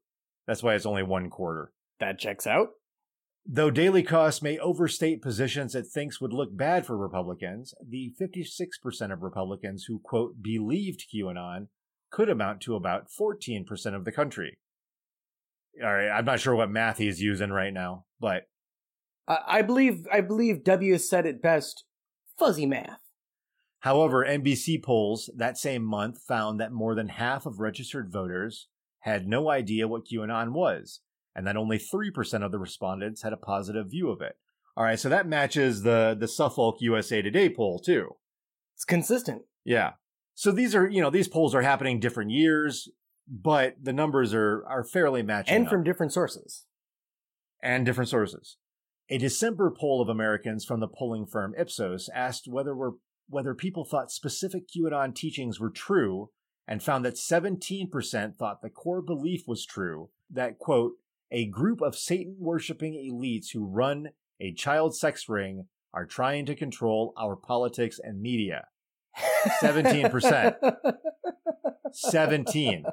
That's why it's only one quarter. That checks out. Though Daily Kos may overstate positions it thinks would look bad for Republicans, the 56% of Republicans who, quote, believed QAnon could amount to about 14% of the country. All right, I'm not sure what math he's using right now, but I, I believe I believe W said it best. Fuzzy math. However, NBC polls that same month found that more than half of registered voters had no idea what QAnon was, and that only 3% of the respondents had a positive view of it. All right, so that matches the the Suffolk USA Today poll too. It's consistent. Yeah. So these are, you know, these polls are happening different years, but the numbers are are fairly matching And up. from different sources. and different sources. A December poll of Americans from the polling firm Ipsos asked whether were whether people thought specific QAnon teachings were true and found that 17% thought the core belief was true that quote a group of Satan worshiping elites who run a child sex ring are trying to control our politics and media. 17%. 17.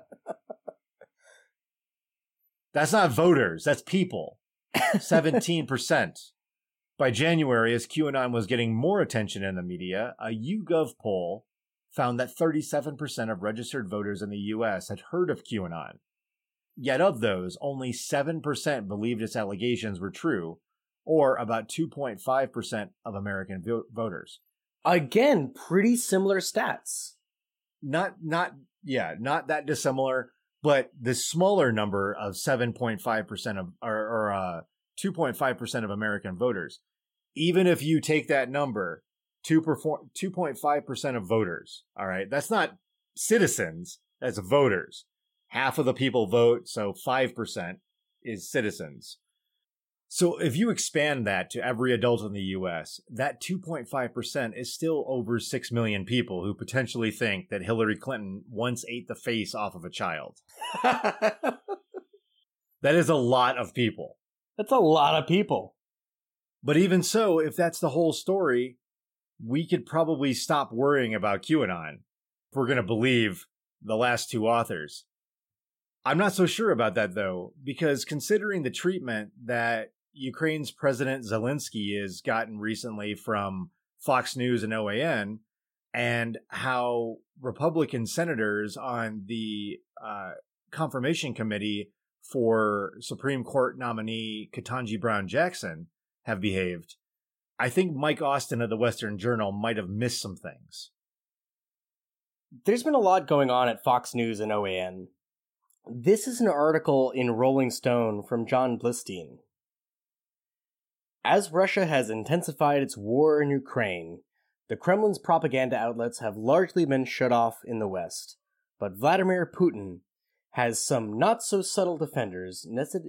That's not voters, that's people. 17%. By January, as QAnon was getting more attention in the media, a YouGov poll found that 37% of registered voters in the US had heard of QAnon. Yet of those, only 7% believed its allegations were true, or about 2.5% of American vo- voters. Again, pretty similar stats. Not, not, yeah, not that dissimilar, but the smaller number of 7.5% of, or, or uh, 2.5% of American voters. Even if you take that number, 2 perfor- 2.5% of voters, all right, that's not citizens, that's voters. Half of the people vote, so 5% is citizens. So if you expand that to every adult in the US, that 2.5% is still over 6 million people who potentially think that Hillary Clinton once ate the face off of a child. That is a lot of people. That's a lot of people. But even so, if that's the whole story, we could probably stop worrying about QAnon if we're going to believe the last two authors. I'm not so sure about that though, because considering the treatment that Ukraine's President Zelensky has gotten recently from Fox News and OAN, and how Republican senators on the uh, confirmation committee for Supreme Court nominee Ketanji Brown Jackson have behaved, I think Mike Austin of the Western Journal might have missed some things. There's been a lot going on at Fox News and OAN. This is an article in Rolling Stone from Jon Blistein. As Russia has intensified its war in Ukraine, the Kremlin's propaganda outlets have largely been shut off in the West, but Vladimir Putin has some not so subtle defenders nested,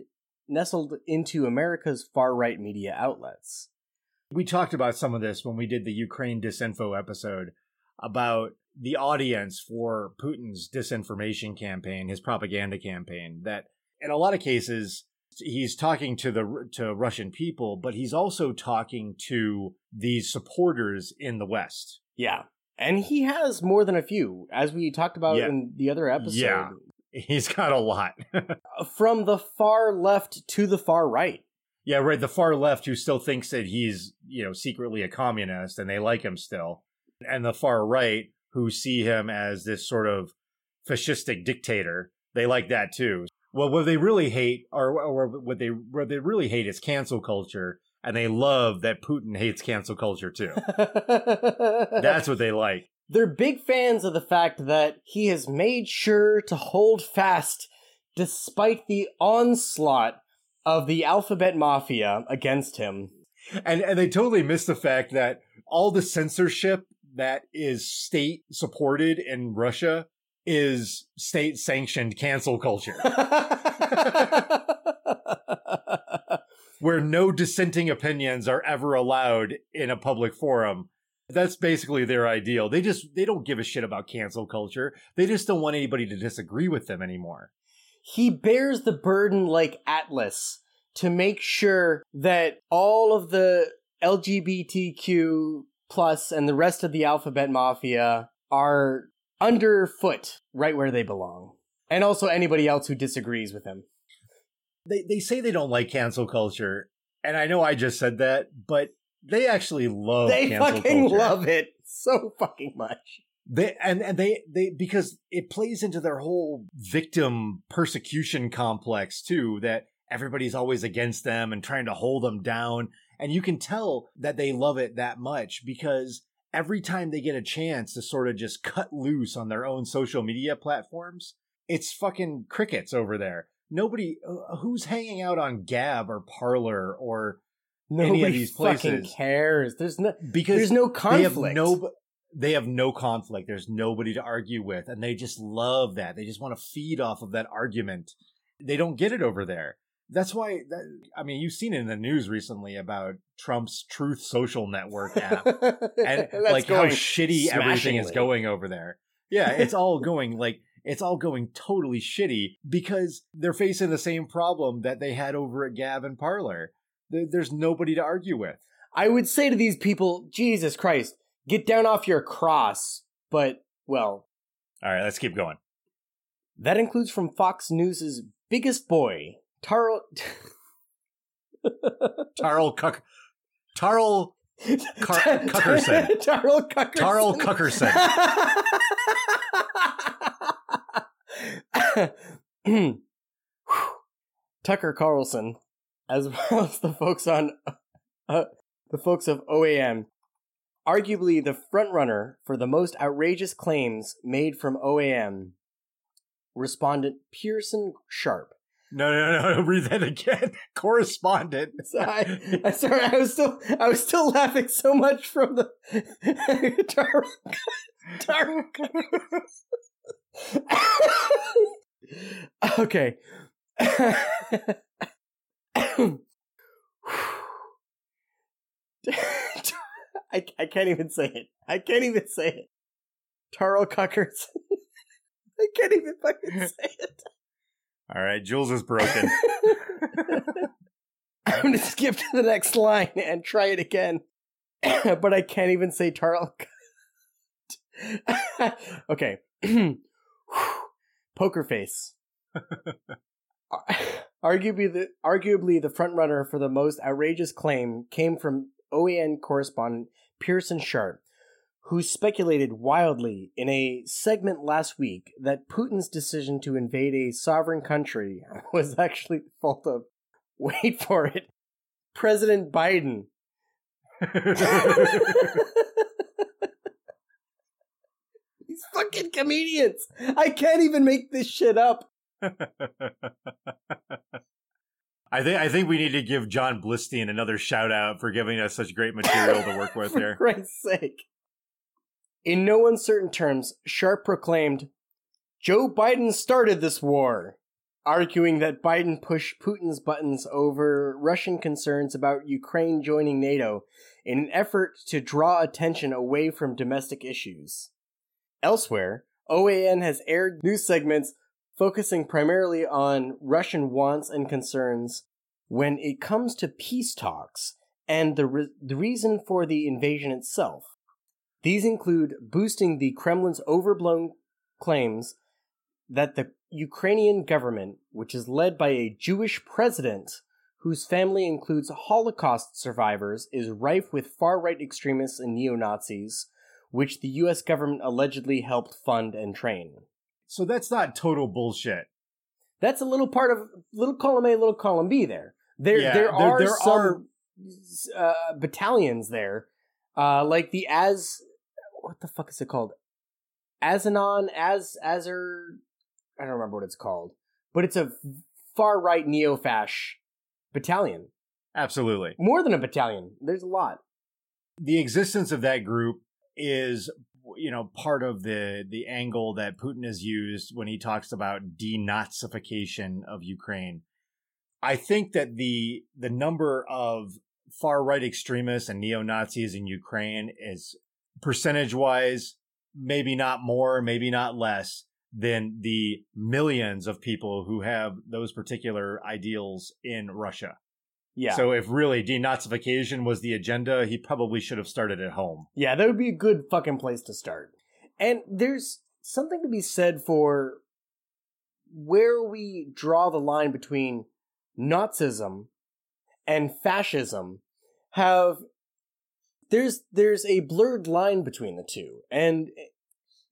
nestled into America's far right media outlets. We talked about some of this when we did the Ukraine disinfo episode about the audience for Putin's disinformation campaign, his propaganda campaign, that in a lot of cases he's talking to the to Russian people, but he's also talking to these supporters in the West. Yeah. And he has more than a few, as we talked about Yeah. in the other episode. Yeah. He's got a lot. Uh, from the far left to the far right. yeah, right. The far left who still thinks that he's, you know, secretly a communist and they like him still. And the far right who see him as this sort of fascistic dictator. They like that too. Well, what they really hate, or, or what they what they really hate, is cancel culture, and they love that Putin hates cancel culture too. That's what they like. They're big fans of the fact that he has made sure to hold fast despite the onslaught of the alphabet mafia against him. And and they totally miss the fact that all the censorship that is state supported in Russia is state sanctioned cancel culture, where no dissenting opinions are ever allowed in a public forum. That's basically their ideal. They just they don't give a shit about cancel culture. They just don't want anybody to disagree with them anymore. he bears the burden like Atlas to make sure that all of the LGBTQ plus and the rest of the alphabet mafia are underfoot right where they belong. And also anybody else who disagrees with him. They they say they don't like cancel culture, and I know I just said that, but they actually love They fucking culture. love it so fucking much. They and, and they they because it plays into their whole victim persecution complex too that everybody's always against them and trying to hold them down and you can tell that they love it that much because every time they get a chance to sort of just cut loose on their own social media platforms it's fucking crickets over there nobody uh, who's hanging out on gab or Parler or Nobody of these fucking places. cares. There's no because there's no they have conflict. no they have no conflict. There's nobody to argue with and they just love that. They just want to feed off of that argument. They don't get it over there. That's why that, i mean you've seen it in the news recently about trump's truth social network app and like how shitty everything is going over there. Yeah it's all going like it's all going totally shitty because they're facing the same problem that they had over at gab and Parler there's nobody to argue with I would say to these people, Jesus Christ, get down off your cross. But, well, all right let's keep going that includes from Fox News' biggest boy, Tarl. tarl cuck tarl Car- Cuckerson. Tarl Cuckerson. Tarl Cuckerson. Tucker Carlson, as well as the folks on uh, the folks of OAN, arguably the frontrunner for the most outrageous claims made from OAN. Respondent Pearson Sharp. No, no, no, no. Read that again. Correspondent. I, I sorry, I was still I was still laughing so much from the Tar- Tar- okay. I, I can't even say it. I can't even say it. Taro Cuckers. I can't even fucking say it. All right, Jules is broken. I'm gonna skip to the next line and try it again. but I can't even say Tarl. okay. Poker face. Uh, arguably the arguably the front runner for the most outrageous claim came from OAN correspondent Pearson Sharp, who speculated wildly in a segment last week that Putin's decision to invade a sovereign country was actually the fault of wait for it, President Biden. These fucking comedians. I can't even make this shit up. I think I think we need to give Jon Blistein another shout out for giving us such great material to work with For here. Christ's sake. In no uncertain terms, Sharp proclaimed, Joe Biden started this war, arguing that Biden pushed Putin's buttons over Russian concerns about Ukraine joining NATO in an effort to draw attention away from domestic issues. Elsewhere, OAN has aired news segments focusing primarily on Russian wants and concerns when it comes to peace talks and the, re- the reason for the invasion itself. These include boosting the Kremlin's overblown claims that the Ukrainian government, which is led by a Jewish president whose family includes Holocaust survivors, is rife with far right extremists and neo Nazis, which the US government allegedly helped fund and train. So that's not total bullshit. That's a little part of little column A, little column B. There, there, Yeah, there there- are there some uh, battalions there, uh, like the as what the fuck is it called? Azanon, as Azur, I don't remember what it's called, but it's a far right neo fash battalion. Absolutely. More than a battalion. There's a lot. the existence of that group is you know part of the the angle that Putin has used when he talks about denazification of Ukraine. I think that the the number of far right extremists and neo Nazis in Ukraine is percentage wise maybe not more, maybe not less, than the millions of people who have those particular ideals in Russia. Yeah. So if really denazification was the agenda, he probably should have started at home. Yeah, that would be a good fucking place to start. And there's something to be said for where we draw the line between Nazism and fascism have there's there's a blurred line between the two. And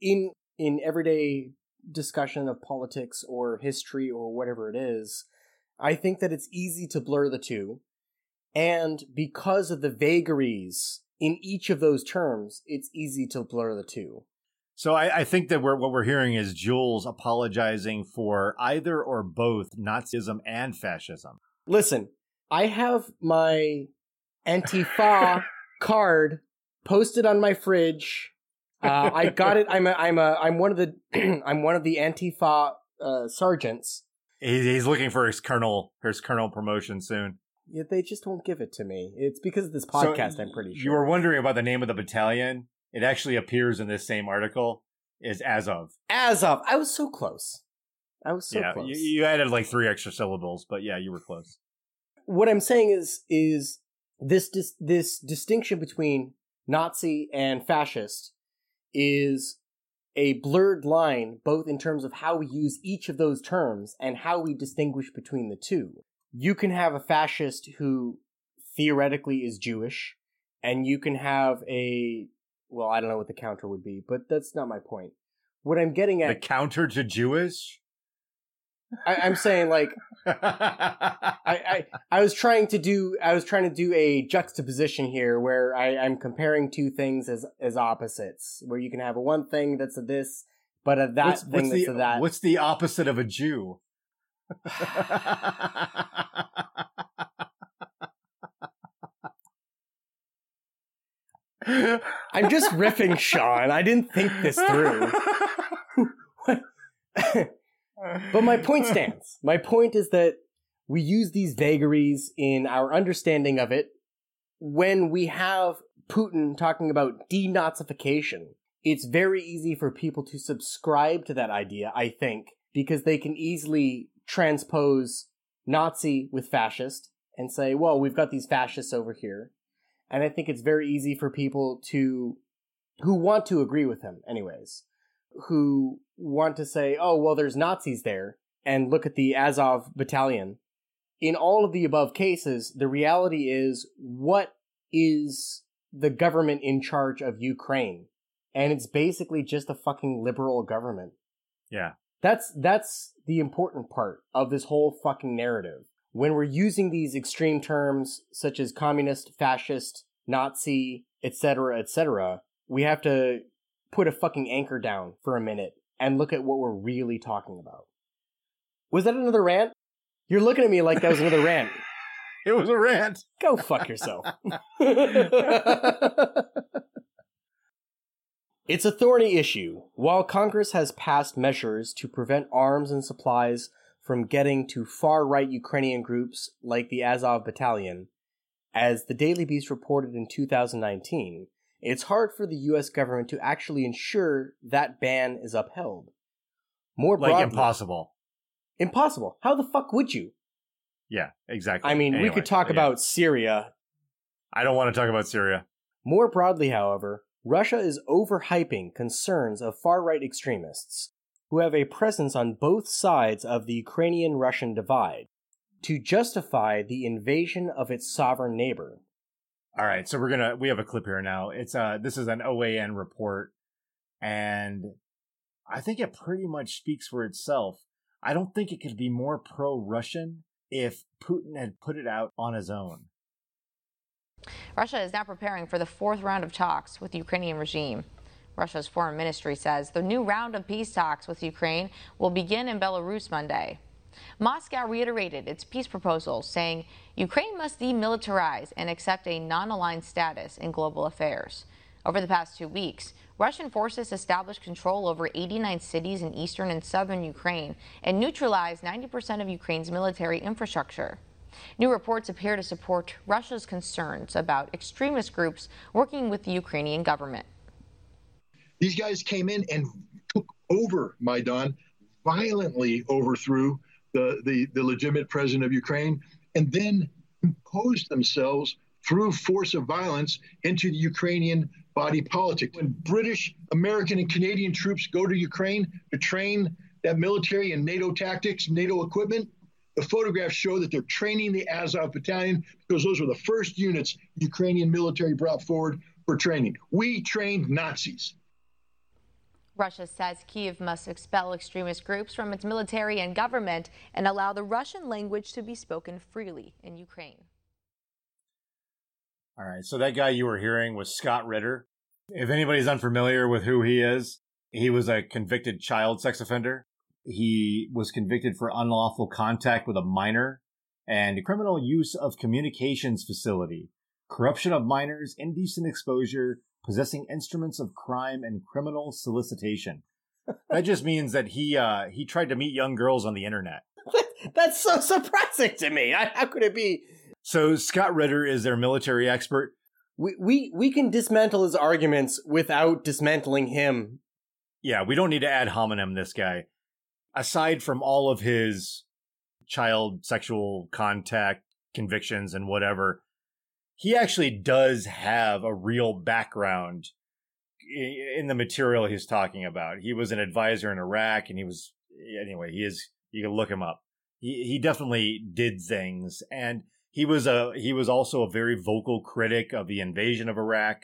in in everyday discussion of politics or history or whatever it is, I think that it's easy to blur the two. And because of the vagaries in each of those terms, it's easy to blur the two. So I, I think that we're, what we're hearing is Jules apologizing for either or both Nazism and fascism. Listen, I have my Antifa card posted on my fridge. Uh, I got it. I'm a, I'm a, I'm one of the, I'm one of the Antifa uh, sergeants. He's, looking for his colonel, his colonel promotion soon. Yeah, they just won't give it to me. It's because of this podcast. So I'm pretty sure. You were wondering about the name of the battalion. It actually appears in this same article. Is as of as of. I was so close. I was so yeah, close. You, you added like three extra syllables, but yeah, you were close. What I'm saying is, is this dis- this distinction between Nazi and fascist is a blurred line, both in terms of how we use each of those terms and how we distinguish between the two. You can have a fascist who theoretically is Jewish, and you can have a well, I don't know what the counter would be, but that's not my point. What I'm getting at the counter to Jewish. I, am saying like I, I I was trying to do I was trying to do a juxtaposition here where I, I'm comparing two things as as opposites, where you can have a one thing that's a this, but a that what's, thing what's that's the, a that. What's the opposite of a Jew? I'm just riffing, Sean. I didn't think this through. but my point stands. My point is that we use these vagaries in our understanding of it when we have Putin talking about denazification. It's very easy for people to subscribe to that idea, I think, because they can easily transpose Nazi with fascist and say, well, we've got these fascists over here. And I think it's very easy for people to, who want to agree with him, anyways, who want to say, oh, well, there's Nazis there, and look at the Azov battalion. In all of the above cases, the reality is what is the government in charge of Ukraine? And it's basically just a fucking liberal government. Yeah. That's that's the important part of this whole fucking narrative. When we're using these extreme terms such as communist, fascist, Nazi, etc., etc., we have to put a fucking anchor down for a minute and look at what we're really talking about. Was that another rant? You're looking at me like that was another rant. It was a rant. Go fuck yourself. it's a thorny issue. While Congress has passed measures to prevent arms and supplies from getting to far right Ukrainian groups like the Azov Battalion, as the Daily Beast reported in 2019, it's hard for the US government to actually ensure that ban is upheld. More like impossible. Impossible. How the fuck would you? Yeah, exactly. I mean, we could talk yeah. about Syria. I don't want to talk about Syria. More broadly, however, Russia is overhyping concerns of far right extremists who have a presence on both sides of the Ukrainian Russian divide to justify the invasion of its sovereign neighbor. All right, so we're gonna we have a clip here now. It's uh this is an OAN report, and I think it pretty much speaks for itself. I don't think it could be more pro-Russian if Putin had put it out on his own. Russia is now preparing for the fourth round of talks with the Ukrainian regime. Russia's foreign ministry says the new round of peace talks with Ukraine will begin in Belarus Monday. Moscow reiterated its peace proposal, saying Ukraine must demilitarize and accept a non aligned status in global affairs. Over the past two weeks, Russian forces established control over 89 cities in eastern and southern Ukraine and neutralized 90% of Ukraine's military infrastructure. New reports appear to support Russia's concerns about extremist groups working with the Ukrainian government. These guys came in and took over Maidan, violently overthrew the, the, the legitimate president of Ukraine, and then imposed themselves through force of violence into the Ukrainian body politic. When British, American, and Canadian troops go to Ukraine to train that military and NATO tactics, NATO equipment, the photographs show that they're training the Azov battalion because those were the first units Ukrainian military brought forward for training. We trained Nazis. Russia says Kiev must expel extremist groups from its military and government and allow the Russian language to be spoken freely in Ukraine. All right, so that guy you were hearing was Scott Ritter. If anybody's unfamiliar with who he is, he was a convicted child sex offender. He was convicted for unlawful contact with a minor and criminal use of communications facility, corruption of minors, indecent exposure, possessing instruments of crime, and criminal solicitation. that just means that he uh, he tried to meet young girls on the internet. That's so surprising to me. How could it be? So Scott Ritter is their military expert. We we we can dismantle his arguments without dismantling him. Yeah, we don't need to ad hominem this guy aside from all of his child sexual contact convictions and whatever, he actually does have a real background in the material he's talking about. He was an advisor in Iraq and he was, anyway, he is, you can look him up. He, he definitely did things and he was a, he was also a very vocal critic of the invasion of Iraq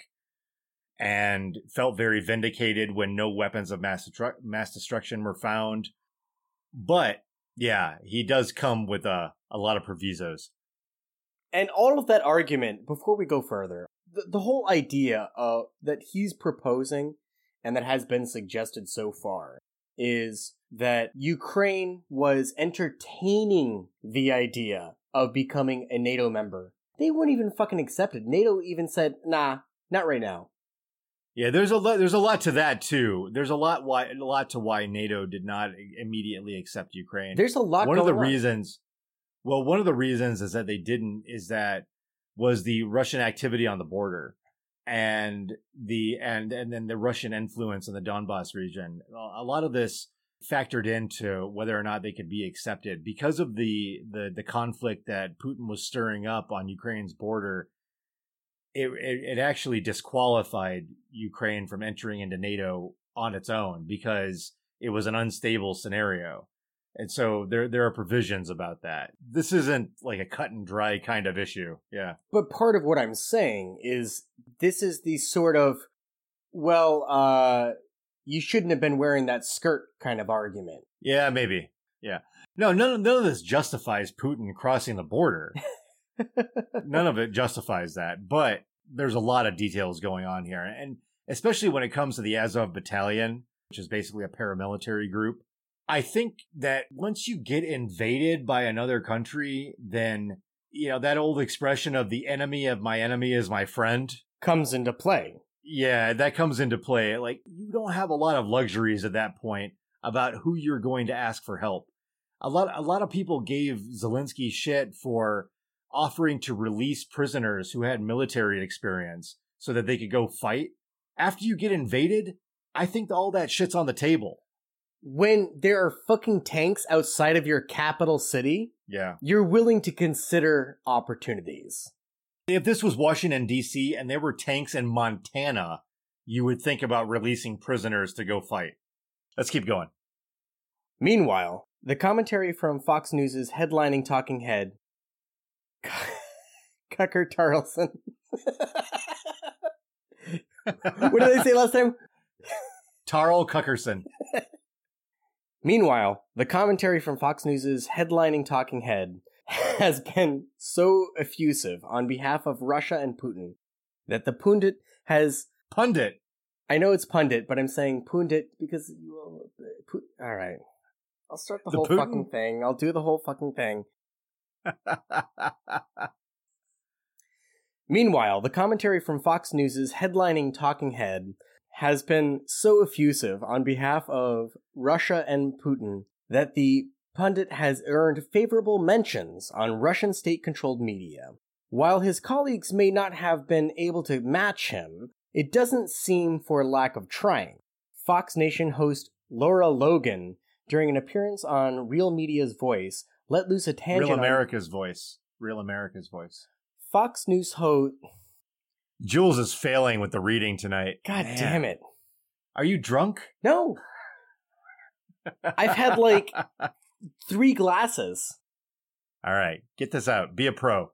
and felt very vindicated when no weapons of mass, mass destruction were found. But yeah, he does come with a, a lot of provisos. And all of that argument, before we go further, the, the whole idea uh, that he's proposing and that has been suggested so far is that Ukraine was entertaining the idea of becoming a NATO member. They wouldn't even fucking accept it. NATO even said, nah, not right now. Yeah, there's a lot. There's a lot to that too. There's a lot why a lot to why NATO did not immediately accept Ukraine. There's a lot. One of the on. reasons. Well, one of the reasons is that they didn't is that was the Russian activity on the border and the and and then the Russian influence in the Donbass region. A lot of this factored into whether or not they could be accepted because of the the the conflict that Putin was stirring up on Ukraine's border it, it, it actually disqualified Ukraine from entering into NATO on its own because it was an unstable scenario. And so there there are provisions about that. This isn't like a cut and dry kind of issue. Yeah. But part of what I'm saying is this is the sort of well, uh you shouldn't have been wearing that skirt kind of argument. Yeah, maybe. Yeah. No, none, none of this justifies Putin crossing the border. None of it justifies that, but there's a lot of details going on here. And especially when it comes to the Azov Battalion, which is basically a paramilitary group. I think that once you get invaded by another country, then, you know, that old expression of the enemy of my enemy is my friend comes into play. Yeah, that comes into play. Like, you don't have a lot of luxuries at that point about who you're going to ask for help. A lot, a lot of people gave Zelensky shit for offering to release prisoners who had military experience so that they could go fight. After you get invaded, I think all that shit's on the table. When there are fucking tanks outside of your capital city, yeah, you're willing to consider opportunities. If this was Washington D.C. and there were tanks in Montana, you would think about releasing prisoners to go fight. Let's keep going. Meanwhile, the commentary from Fox News' headlining talking head Cucker Tarlson. what did they say last time? Tarl Cuckerson. Meanwhile, the commentary from Fox News' headlining talking head has been so effusive on behalf of Russia and Putin that the pundit has pundit. I know it's pundit, but I'm saying pundit because all right. I'll start the, the whole Putin? fucking thing. I'll do the whole fucking thing. Meanwhile, the commentary from Fox News' headlining talking head has been so effusive on behalf of Russia and Putin that the pundit has earned favorable mentions on Russian state controlled media. While his colleagues may not have been able to match him, it doesn't seem for lack of trying. Fox Nation host Laura Logan during an appearance on Real Media's Voice let loose a tangent Real on America's voice. Real America's voice. Fox News host. Jules is failing with the reading tonight. God Man. damn it! Are you drunk? No, I've had like three glasses. All right, get this out. Be a pro.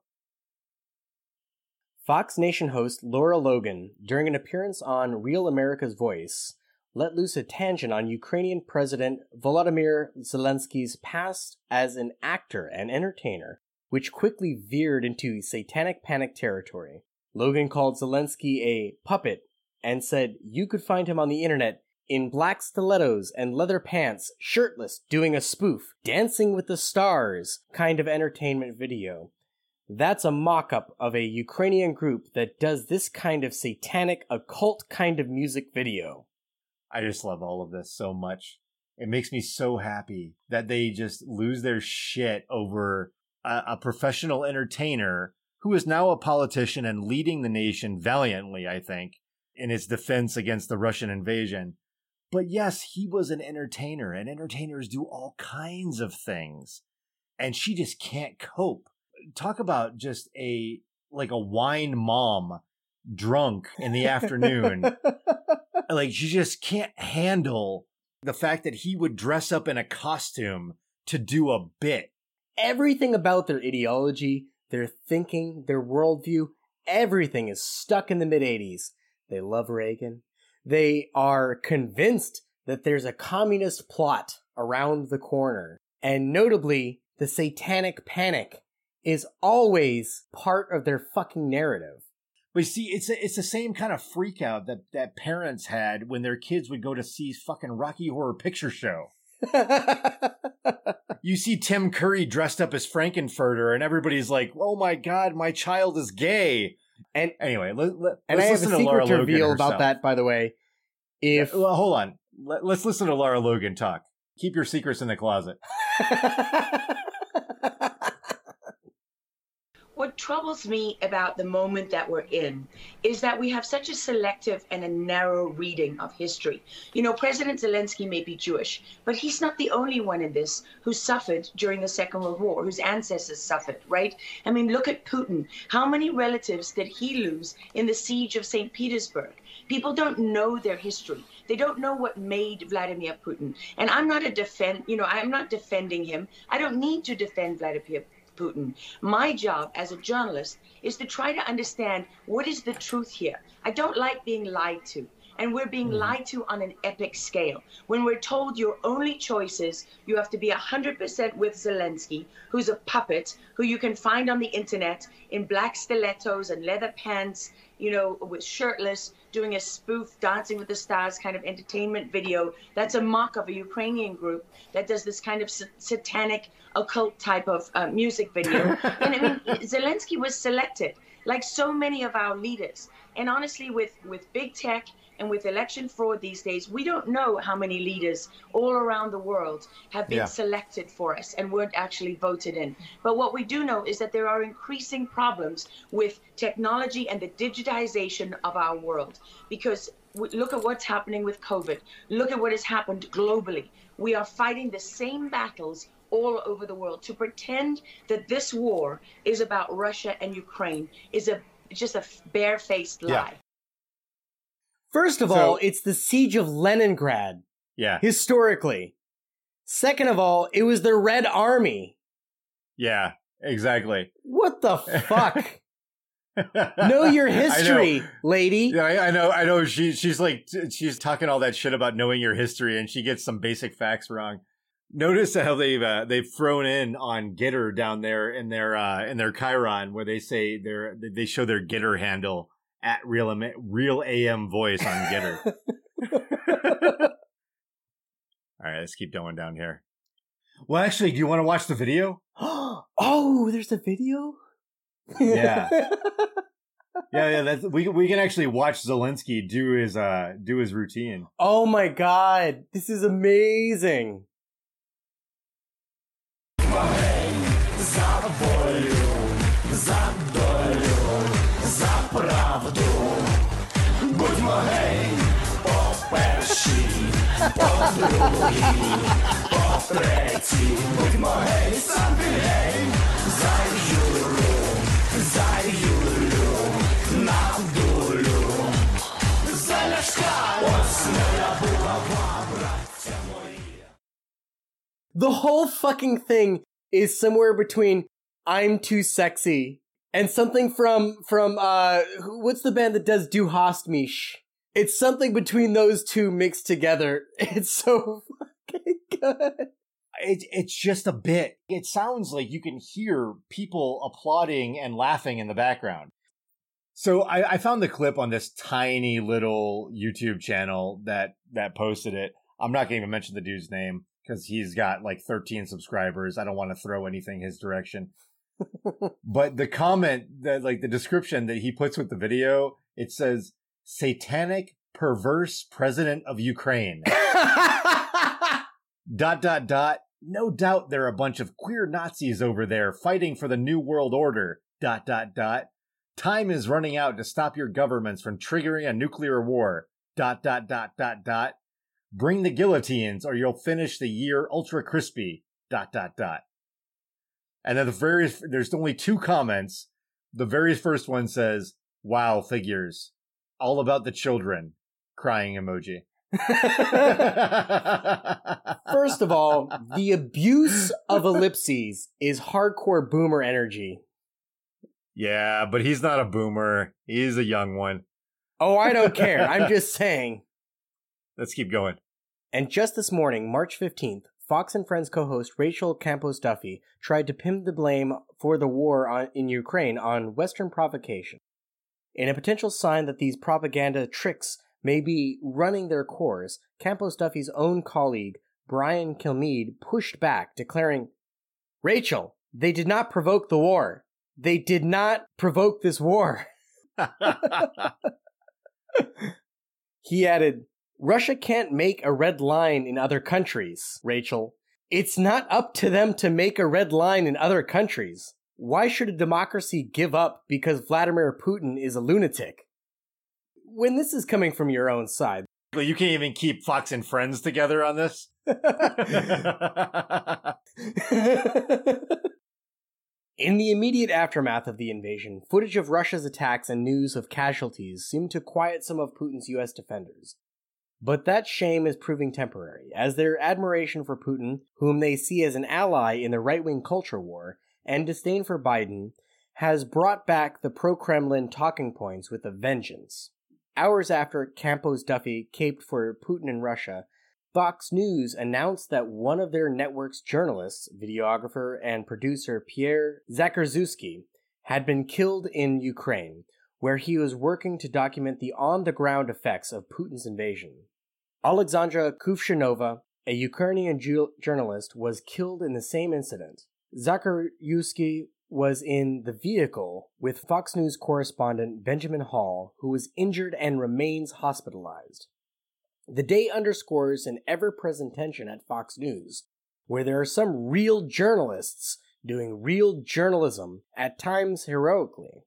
Fox Nation host Laura Logan, during an appearance on Real America's Voice, let loose a tangent on Ukrainian President Volodymyr Zelensky's past as an actor and entertainer, which quickly veered into satanic panic territory. Logan called Zelensky a puppet and said you could find him on the internet in black stilettos and leather pants, shirtless, doing a spoof, Dancing with the Stars kind of entertainment video. That's a mock up of a Ukrainian group that does this kind of satanic, occult kind of music video. I just love all of this so much. It makes me so happy that they just lose their shit over a, a professional entertainer who is now a politician and leading the nation valiantly, I think, in its defense against the Russian invasion. But yes, he was an entertainer, and entertainers do all kinds of things. And she just can't cope. Talk about just a like a wine mom drunk in the afternoon. like she just can't handle the fact that he would dress up in a costume to do a bit. Everything about their ideology, their thinking, their worldview, everything is stuck in the mid 80s. They love Reagan. They are convinced that there's a communist plot around the corner. And notably, the satanic panic is always part of their fucking narrative. But you see, it's a, it's the same kind of freak out that, that parents had when their kids would go to see fucking Rocky Horror Picture Show. You see Tim Curry dressed up as Frank-N-Furter, and everybody's like, "Oh my god, my child is gay." And anyway, let, let, and I have a to Laura secret to Logan reveal about herself. that, by the way. If well, hold on, let, let's listen to Laura Logan talk. Keep your secrets in the closet. What troubles me about the moment that we're in is that we have such a selective and a narrow reading of history. You know, President Zelensky may be Jewish, but he's not the only one in this who suffered during the Second World War, whose ancestors suffered, right? I mean, look at Putin. How many relatives did he lose in the siege of St. Petersburg? People don't know their history. They don't know what made Vladimir Putin. And I'm not a defend, you know, I'm not defending him. I don't need to defend Vladimir Putin. My job as a journalist is to try to understand what is the truth here. I don't like being lied to. And we're being mm-hmm. lied to on an epic scale. When we're told your only choice is you have to be 100% with Zelensky, who's a puppet, who you can find on the internet in black stilettos and leather pants, you know, with shirtless, doing a spoof Dancing with the Stars kind of entertainment video. That's a mock of a Ukrainian group that does this kind of sa- satanic, occult type of uh, music video. and I mean, Zelensky was selected, like so many of our leaders. And honestly, with, with big tech and with election fraud these days, we don't know how many leaders all around the world have been Yeah. selected for us and weren't actually voted in. But what we do know is that there are increasing problems with technology and the digitization of our world. Because look at what's happening with COVID. Look at what has happened globally. We are fighting the same battles all over the world. To pretend that this war is about Russia and Ukraine is a just a barefaced lie. Yeah. First of So- all, it's the siege of Leningrad, Yeah, historically. Second of all, it was the Red Army. yeah, exactly. What the fuck? know your I know. history, lady. Yeah, I, I know. I know. She she's like she's talking all that shit about knowing your history, and she gets some basic facts wrong. Notice how they've uh, they've thrown in on Gettr down there in their uh, in their Chiron, where they say their they show their Gettr handle at real Am- real AM voice on Gettr. all right, let's keep going down here. Well, actually, do you want to watch the video? oh, there's a video? Yeah. Yeah, yeah. That's we we can actually watch Zelensky do his uh do his routine. oh my god, this is amazing. The whole fucking thing is somewhere between I'm too sexy and something from from uh what's the band that does Du hast mich? It's something between those two mixed together. It's so fucking good. it, it's just a bit. It sounds like you can hear people applauding and laughing in the background. So I, I found the clip on this tiny little YouTube channel that that posted it. I'm not going to even mention the dude's name because he's got like 13 subscribers. I don't want to throw anything his direction. but the comment that like the description that he puts with the video, it says satanic perverse president of Ukraine. Dot dot dot. No doubt there are a bunch of queer nazis over there fighting for the new world order. Dot dot dot. Time is running out to stop your governments from triggering a nuclear war. Dot dot dot dot dot. Bring the guillotines or you'll finish the year ultra crispy. Dot dot dot. And then the very there's only two comments. The very first one says wow figures all about the children crying emoji First of all, the abuse of ellipses is hardcore boomer energy. Yeah, but he's not a boomer. He's a young one. Oh, I don't care. I'm just saying. Let's keep going. And just this morning, March 15th, Fox and Friends co host Rachel Campos Duffy tried to pin the blame for the war on, in Ukraine on Western provocation. In a potential sign that these propaganda tricks may be running their course, Campos Duffy's own colleague, Brian Kilmeade, pushed back, declaring, Rachel, they did not provoke the war. They did not provoke this war. He added, Russia can't make a red line in other countries, Rachel. It's not up to them to make a red line in other countries. Why should a democracy give up because Vladimir Putin is a lunatic? When this is coming from your own side, Well, you can't even keep Fox and Friends together on this. In the immediate aftermath of the invasion, footage of Russia's attacks and news of casualties seemed to quiet some of Putin's US defenders. But that shame is proving temporary, as their admiration for Putin, whom they see as an ally in the right wing culture war, and disdain for Biden, has brought back the pro Kremlin talking points with a vengeance. Hours after Campos Duffy caped for Putin in Russia, Fox News announced that one of their network's journalists, videographer, and producer Pierre Zakrzewski had been killed in Ukraine, where he was working to document the on the ground effects of Putin's invasion. Alexandra Kuvshinova, a Ukrainian ju- journalist, was killed in the same incident. Zakrzewski was in the vehicle with Fox News correspondent Benjamin Hall, who was injured and remains hospitalized. The day underscores an ever present tension at Fox News, where there are some real journalists doing real journalism, at times heroically,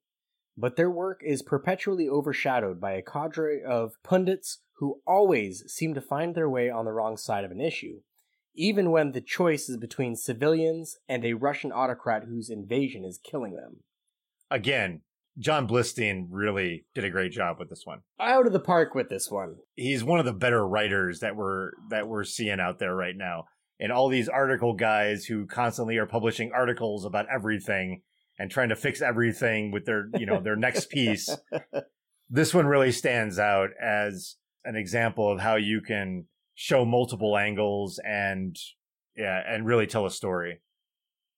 but their work is perpetually overshadowed by a cadre of pundits who always seem to find their way on the wrong side of an issue, even when the choice is between civilians and a Russian autocrat whose invasion is killing them. Again, Jon Blistein really did a great job with this one. Out of the park with this one. He's one of the better writers that we're that we're seeing out there right now. And all these article guys who constantly are publishing articles about everything and trying to fix everything with their, you know, their next piece. This one really stands out as an example of how you can show multiple angles and yeah, and really tell a story.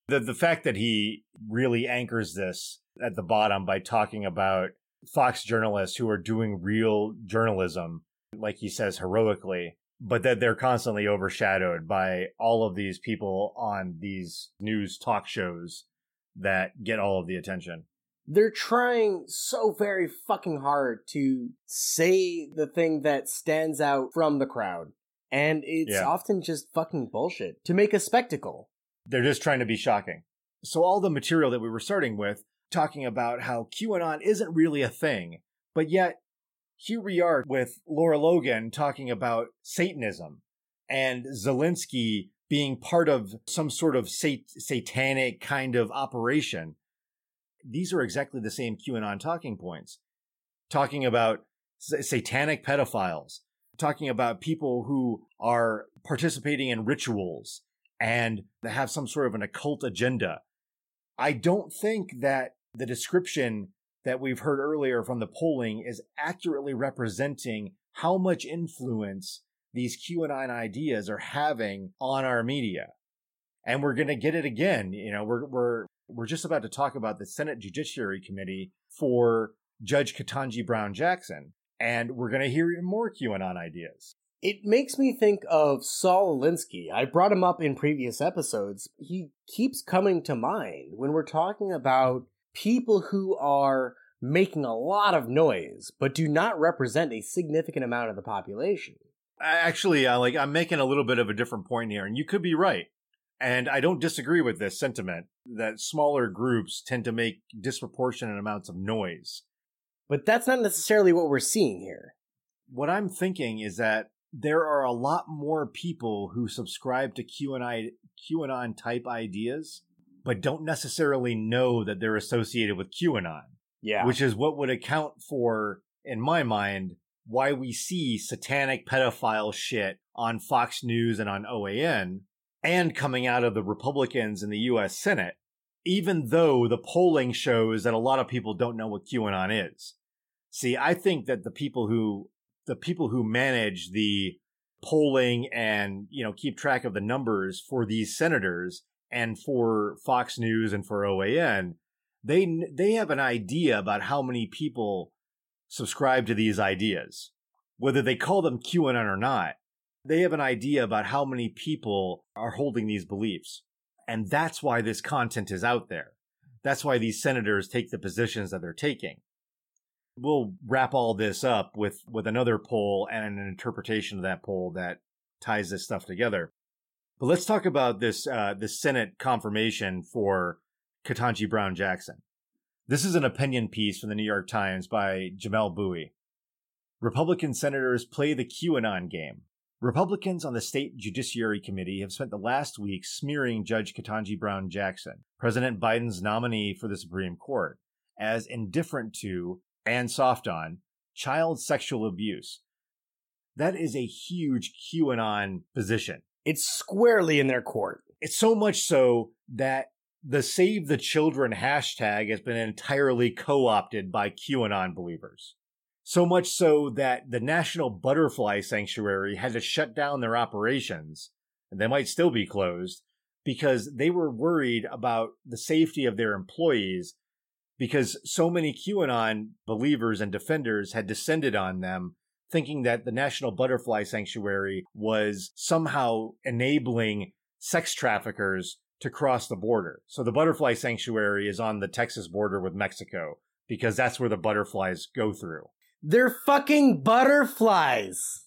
The the fact that he really anchors this at the bottom by talking about Fox journalists who are doing real journalism, like he says heroically, but that they're constantly overshadowed by all of these people on these news talk shows that get all of the attention. They're trying so very fucking hard to say the thing that stands out from the crowd. And it's Yeah. often just fucking bullshit to make a spectacle. They're just trying to be shocking. So all the material that we were starting with, talking about how QAnon isn't really a thing, but yet here we are with Laura Logan talking about Satanism. and Zelensky being part of some sort of sat- satanic kind of operation. These are exactly the same QAnon talking points. Talking about satanic pedophiles, talking about people who are participating in rituals and have some sort of an occult agenda. I don't think that the description that we've heard earlier from the polling is accurately representing how much influence these QAnon ideas are having on our media. And we're going to get it again. You know, we're, we're, we're just about to talk about the Senate Judiciary Committee for Judge Ketanji Brown Jackson. And we're going to hear even more QAnon ideas. It makes me think of Saul Alinsky. I brought him up in previous episodes. He keeps coming to mind when we're talking about people who are making a lot of noise but do not represent a significant amount of the population. Actually, uh, like I'm making a little bit of a different point here, and you could be right. And I don't disagree with this sentiment that smaller groups tend to make disproportionate amounts of noise. But that's not necessarily what we're seeing here. What I'm thinking is that there are a lot more people who subscribe to QAnon, QAnon type ideas, but don't necessarily know that they're associated with QAnon. Yeah. Which is what would account for, in my mind, why we see satanic pedophile shit on Fox News and on OAN and coming out of the Republicans in the US Senate, even though the polling shows that a lot of people don't know what QAnon is. See, I think that the people who the people who manage the polling and, you know, keep track of the numbers for these senators and for Fox News and for OAN, they they have an idea about how many people subscribe to these ideas. Whether they call them QAnon or not, they have an idea about how many people are holding these beliefs. And that's why this content is out there. That's why these senators take the positions that they're taking. We'll wrap all this up with, with another poll and an interpretation of that poll that ties this stuff together. But let's talk about this, uh, the Senate confirmation for Ketanji Brown Jackson. This is an opinion piece from the New York Times by Jamelle Bouie. Republican senators play the QAnon game. Republicans on the State Judiciary Committee have spent the last week smearing Judge Ketanji Brown Jackson, President Biden's nominee for the Supreme Court, as indifferent to and soft on child sexual abuse. That is a huge QAnon position. It's squarely in their court. It's so much so that the Save the Children hashtag has been entirely co opted by QAnon believers. So much so that the National Butterfly Sanctuary had to shut down their operations, and they might still be closed, because they were worried about the safety of their employees because so many QAnon believers and defenders had descended on them thinking that the National Butterfly Sanctuary was somehow enabling sex traffickers to cross the border. So the butterfly sanctuary is on the Texas border with Mexico because that's where the butterflies go through. They're fucking butterflies.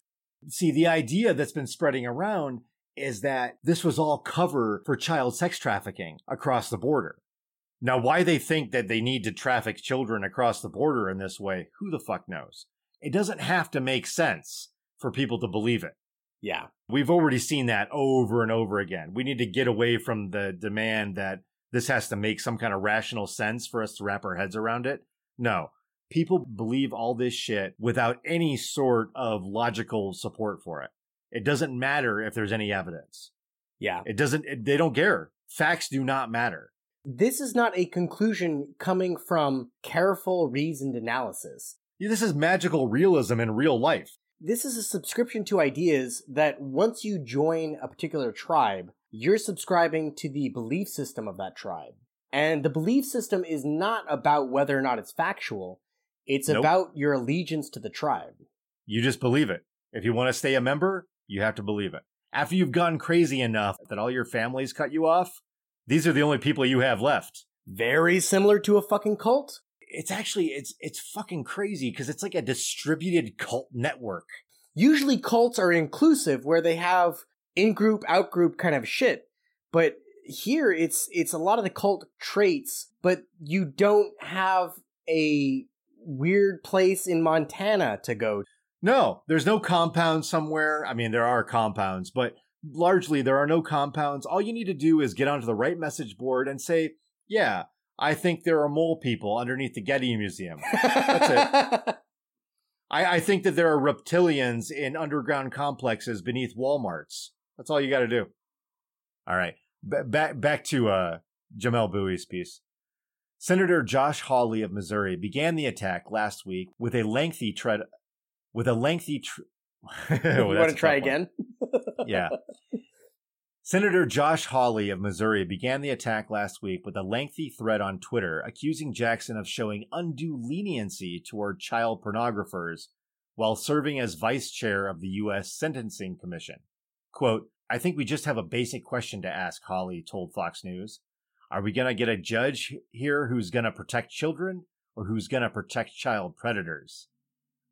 See, the idea that's been spreading around is that this was all cover for child sex trafficking across the border. Now, why they think that they need to traffic children across the border in this way, who the fuck knows? It doesn't have to make sense for people to believe it. Yeah. We've already seen that over and over again. We need to get away from the demand that this has to make some kind of rational sense for us to wrap our heads around it. No. People believe all this shit without any sort of logical support for it. It doesn't matter if there's any evidence. Yeah. It doesn't, it, they don't care. Facts do not matter. This is not a conclusion coming from careful, reasoned analysis. This is magical realism in real life this is a subscription to ideas that once you join a particular tribe, you're subscribing to the belief system of that tribe. And the belief system is not about whether or not it's factual. It's nope. about your allegiance to the tribe. You just believe it. If you want to stay a member, you have to believe it. After you've gone crazy enough that all your families cut you off, these are the only people you have left. Very similar to a fucking cult it's actually it's it's fucking crazy because it's like a distributed cult network. Usually cults are inclusive where they have in-group out-group kind of shit. But here it's it's a lot of the cult traits, but you don't have a weird place in Montana to go. No, there's no compound somewhere. I mean, there are compounds, but largely there are no compounds. All you need to do is get onto the right message board and say, yeah, I think there are mole people underneath the Getty Museum. That's it. I, I think that there are reptilians in underground complexes beneath Walmarts. That's all you got to do. All right, B- back back to uh, Jamelle Bouie's piece. Senator Josh Hawley of Missouri began the attack last week with a lengthy tread, with a lengthy. Tr- you want to try again? yeah. Senator Josh Hawley of Missouri began the attack last week with a lengthy thread on Twitter accusing Jackson of showing undue leniency toward child pornographers while serving as vice chair of the U.S. Sentencing Commission. Quote, I think we just have a basic question to ask, Hawley told Fox News. Are we going to get a judge here who's going to protect children or who's going to protect child predators?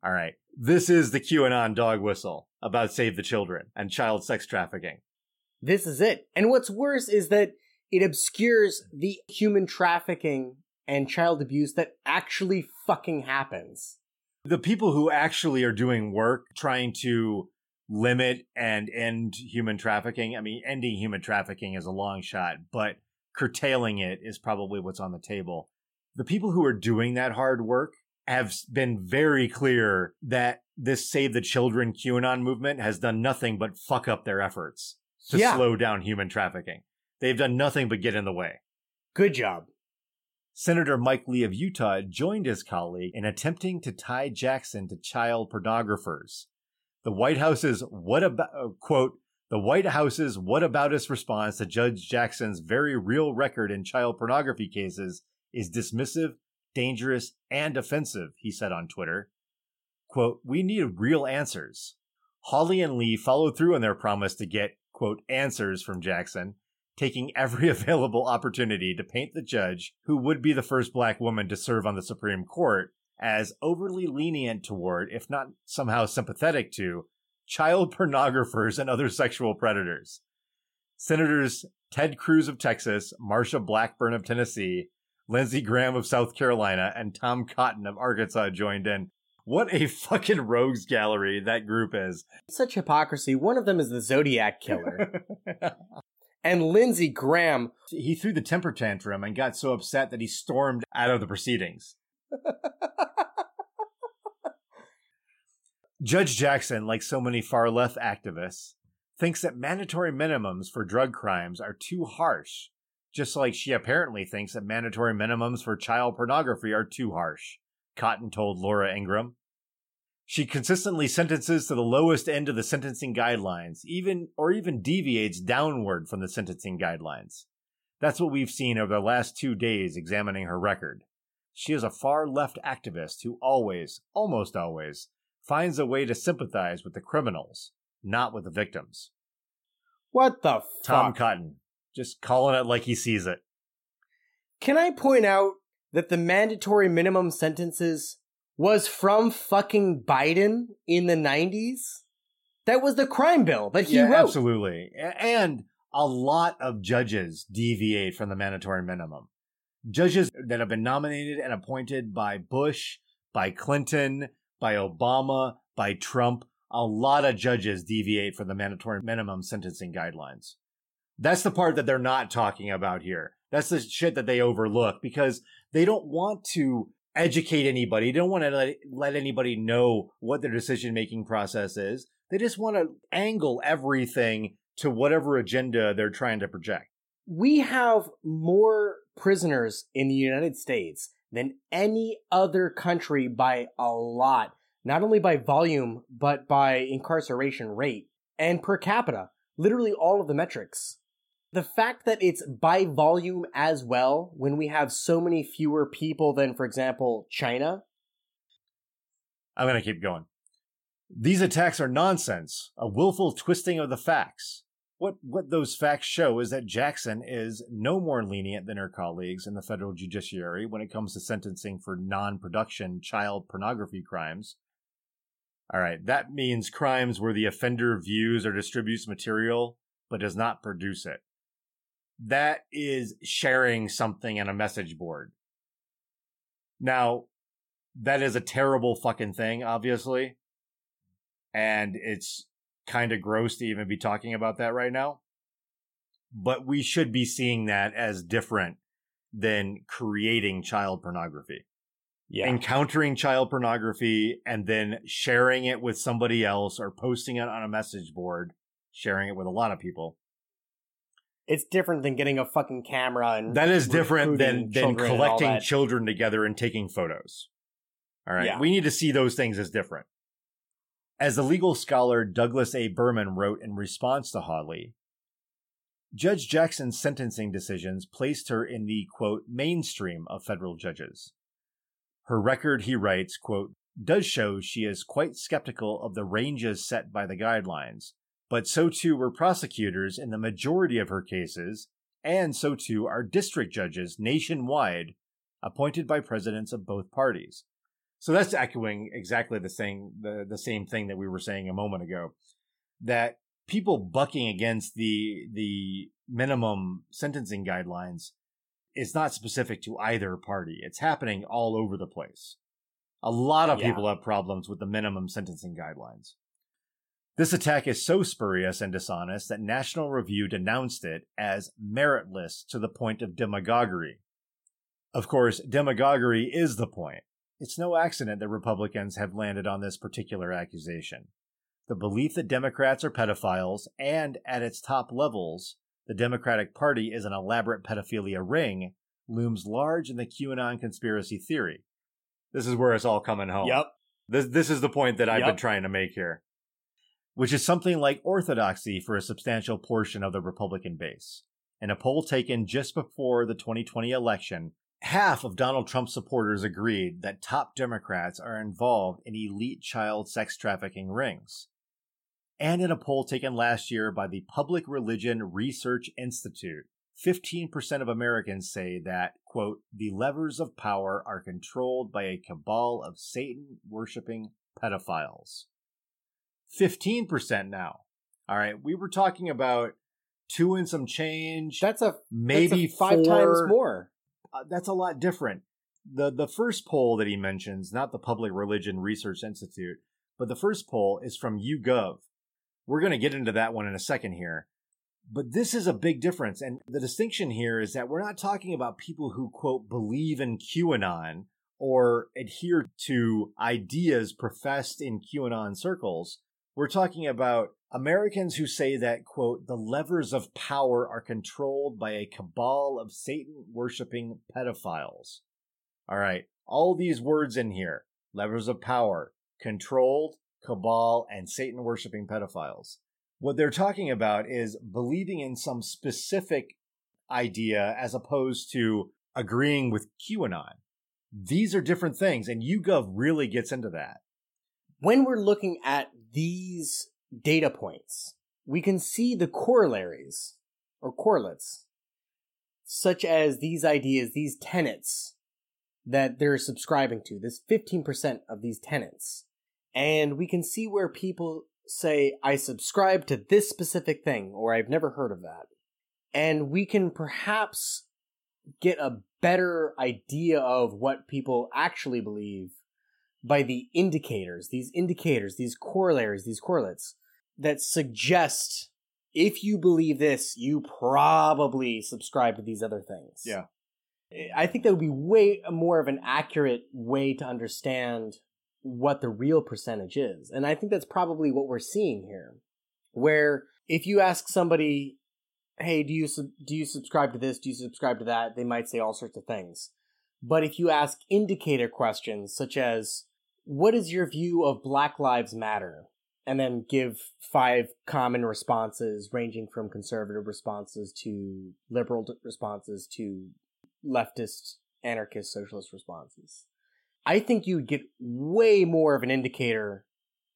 All right. This is the QAnon dog whistle about Save the Children and child sex trafficking. This is it. And what's worse is that it obscures the human trafficking and child abuse that actually fucking happens. The people who actually are doing work trying to limit and end human trafficking. I mean, ending human trafficking is a long shot, but curtailing it is probably what's on the table. The people who are doing that hard work have been very clear that this Save the Children QAnon movement has done nothing but fuck up their efforts to yeah. slow down human trafficking. They've done nothing but get in the way. Good job. Senator Mike Lee of Utah joined his colleague in attempting to tie Jackson to child pornographers. The White House's what about quote the White House's what about us response to Judge Jackson's very real record in child pornography cases is dismissive, dangerous, and offensive, he said on Twitter. Quote, we need real answers. Hawley and Lee followed through on their promise to get, quote, answers from Jackson, taking every available opportunity to paint the judge, who would be the first black woman to serve on the Supreme Court, as overly lenient toward, if not somehow sympathetic to, child pornographers and other sexual predators. Senators Ted Cruz of Texas, Marsha Blackburn of Tennessee, Lindsey Graham of South Carolina, and Tom Cotton of Arkansas joined in. What a fucking rogues gallery that group is. Such hypocrisy. One of them is the Zodiac Killer. and Lindsey Graham. He threw the temper tantrum and got so upset that he stormed out of the proceedings. Judge Jackson, like so many far left activists, thinks that mandatory minimums for drug crimes are too harsh, just like she apparently thinks that mandatory minimums for child pornography are too harsh, Cotton told Laura Ingraham. She consistently sentences to the lowest end of the sentencing guidelines, even or even deviates downward from the sentencing guidelines. That's what we've seen over the last two days examining her record. She is a far left activist who always, almost always, finds a way to sympathize with the criminals, not with the victims. What the fuck? Tom Cotton. Just calling it like he sees it. Can I point out that the mandatory minimum sentences was from fucking Biden in the 90s? That was the crime bill that he yeah, wrote. Absolutely. And a lot of judges deviate from the mandatory minimum. Judges that have been nominated and appointed by Bush, by Clinton, by Obama, by Trump. A lot of judges deviate from the mandatory minimum sentencing guidelines. That's the part that they're not talking about here. That's the shit that they overlook because they don't want to educate anybody. They don't want to let, let anybody know what their decision making process is. They just want to angle everything to whatever agenda they're trying to project. We have more prisoners in the United States than any other country by a lot, not only by volume, but by incarceration rate and per capita, literally all of the metrics. The fact that it's by volume as well, when we have so many fewer people than, for example, China. I'm going to keep going. These attacks are nonsense, a willful twisting of the facts. What what those facts show is that Jackson is no more lenient than her colleagues in the federal judiciary when it comes to sentencing for non-production child pornography crimes. All right, that means crimes where the offender views or distributes material but does not produce it. That is sharing something in a message board. Now, that is a terrible fucking thing, obviously. And it's kind of gross to even be talking about that right now. But we should be seeing that as different than creating child pornography. Yeah. Encountering child pornography and then sharing it with somebody else or posting it on a message board, sharing it with a lot of people. It's different than getting a fucking camera and That is different than, than children and all collecting children together and taking photos. All right. Yeah. We need to see those things as different. As the legal scholar Douglas A. Berman wrote in response to Hawley, Judge Jackson's sentencing decisions placed her in the quote mainstream of federal judges. Her record, he writes, quote, does show she is quite skeptical of the ranges set by the guidelines, but so too were prosecutors in the majority of her cases, and so too are district judges nationwide appointed by presidents of both parties. So that's echoing exactly the same the, the same thing that we were saying a moment ago. That people bucking against the the minimum sentencing guidelines is not specific to either party. It's happening all over the place. A lot of Yeah. people have problems with the minimum sentencing guidelines. This attack is so spurious and dishonest that National Review denounced it as meritless to the point of demagoguery. Of course, demagoguery is the point. It's no accident that Republicans have landed on this particular accusation. The belief that Democrats are pedophiles, and at its top levels, the Democratic Party is an elaborate pedophilia ring, looms large in the QAnon conspiracy theory. This is where it's all coming home. Yep. This this is the point that I've been trying to make here. Which is something like orthodoxy for a substantial portion of the Republican base. In a poll taken just before the 2020 election, half of Donald Trump's supporters agreed that top Democrats are involved in elite child sex trafficking rings. And in a poll taken last year by the Public Religion Research Institute, 15% of Americans say that, quote, the levers of power are controlled by a cabal of Satan worshipping pedophiles. 15% now. All right. We were talking about two and some change. That's a maybe that's a five four. times more. Uh, that's a lot different. The the first poll that he mentions, not the Public Religion Research Institute, but the first poll is from YouGov. We're going to get into that one in a second here. But this is a big difference. And the distinction here is that we're not talking about people who, quote, believe in QAnon or adhere to ideas professed in QAnon circles. We're talking about Americans who say that, quote, the levers of power are controlled by a cabal of Satan worshiping pedophiles. All right. All these words in here levers of power, controlled, cabal, and Satan worshiping pedophiles. What they're talking about is believing in some specific idea as opposed to agreeing with QAnon. These are different things, and YouGov really gets into that. When we're looking at these data points, we can see the corollaries or correlates, such as these ideas, these tenets that they're subscribing to, this 15% of these tenets. And we can see where people say, I subscribe to this specific thing, or I've never heard of that. And we can perhaps get a better idea of what people actually believe by the indicators, these indicators, these corollaries, these correlates that suggest if you believe this, you probably subscribe to these other things. Yeah. I think that would be way more of an accurate way to understand what the real percentage is. And I think that's probably what we're seeing here. Where if you ask somebody, "Hey, do you sub- do you subscribe to this? Do you subscribe to that?" they might say all sorts of things. But if you ask indicator questions such as, "What is your view of Black Lives Matter?" and then give five common responses ranging from conservative responses to liberal responses to leftist, anarchist, socialist responses. I think you would get way more of an indicator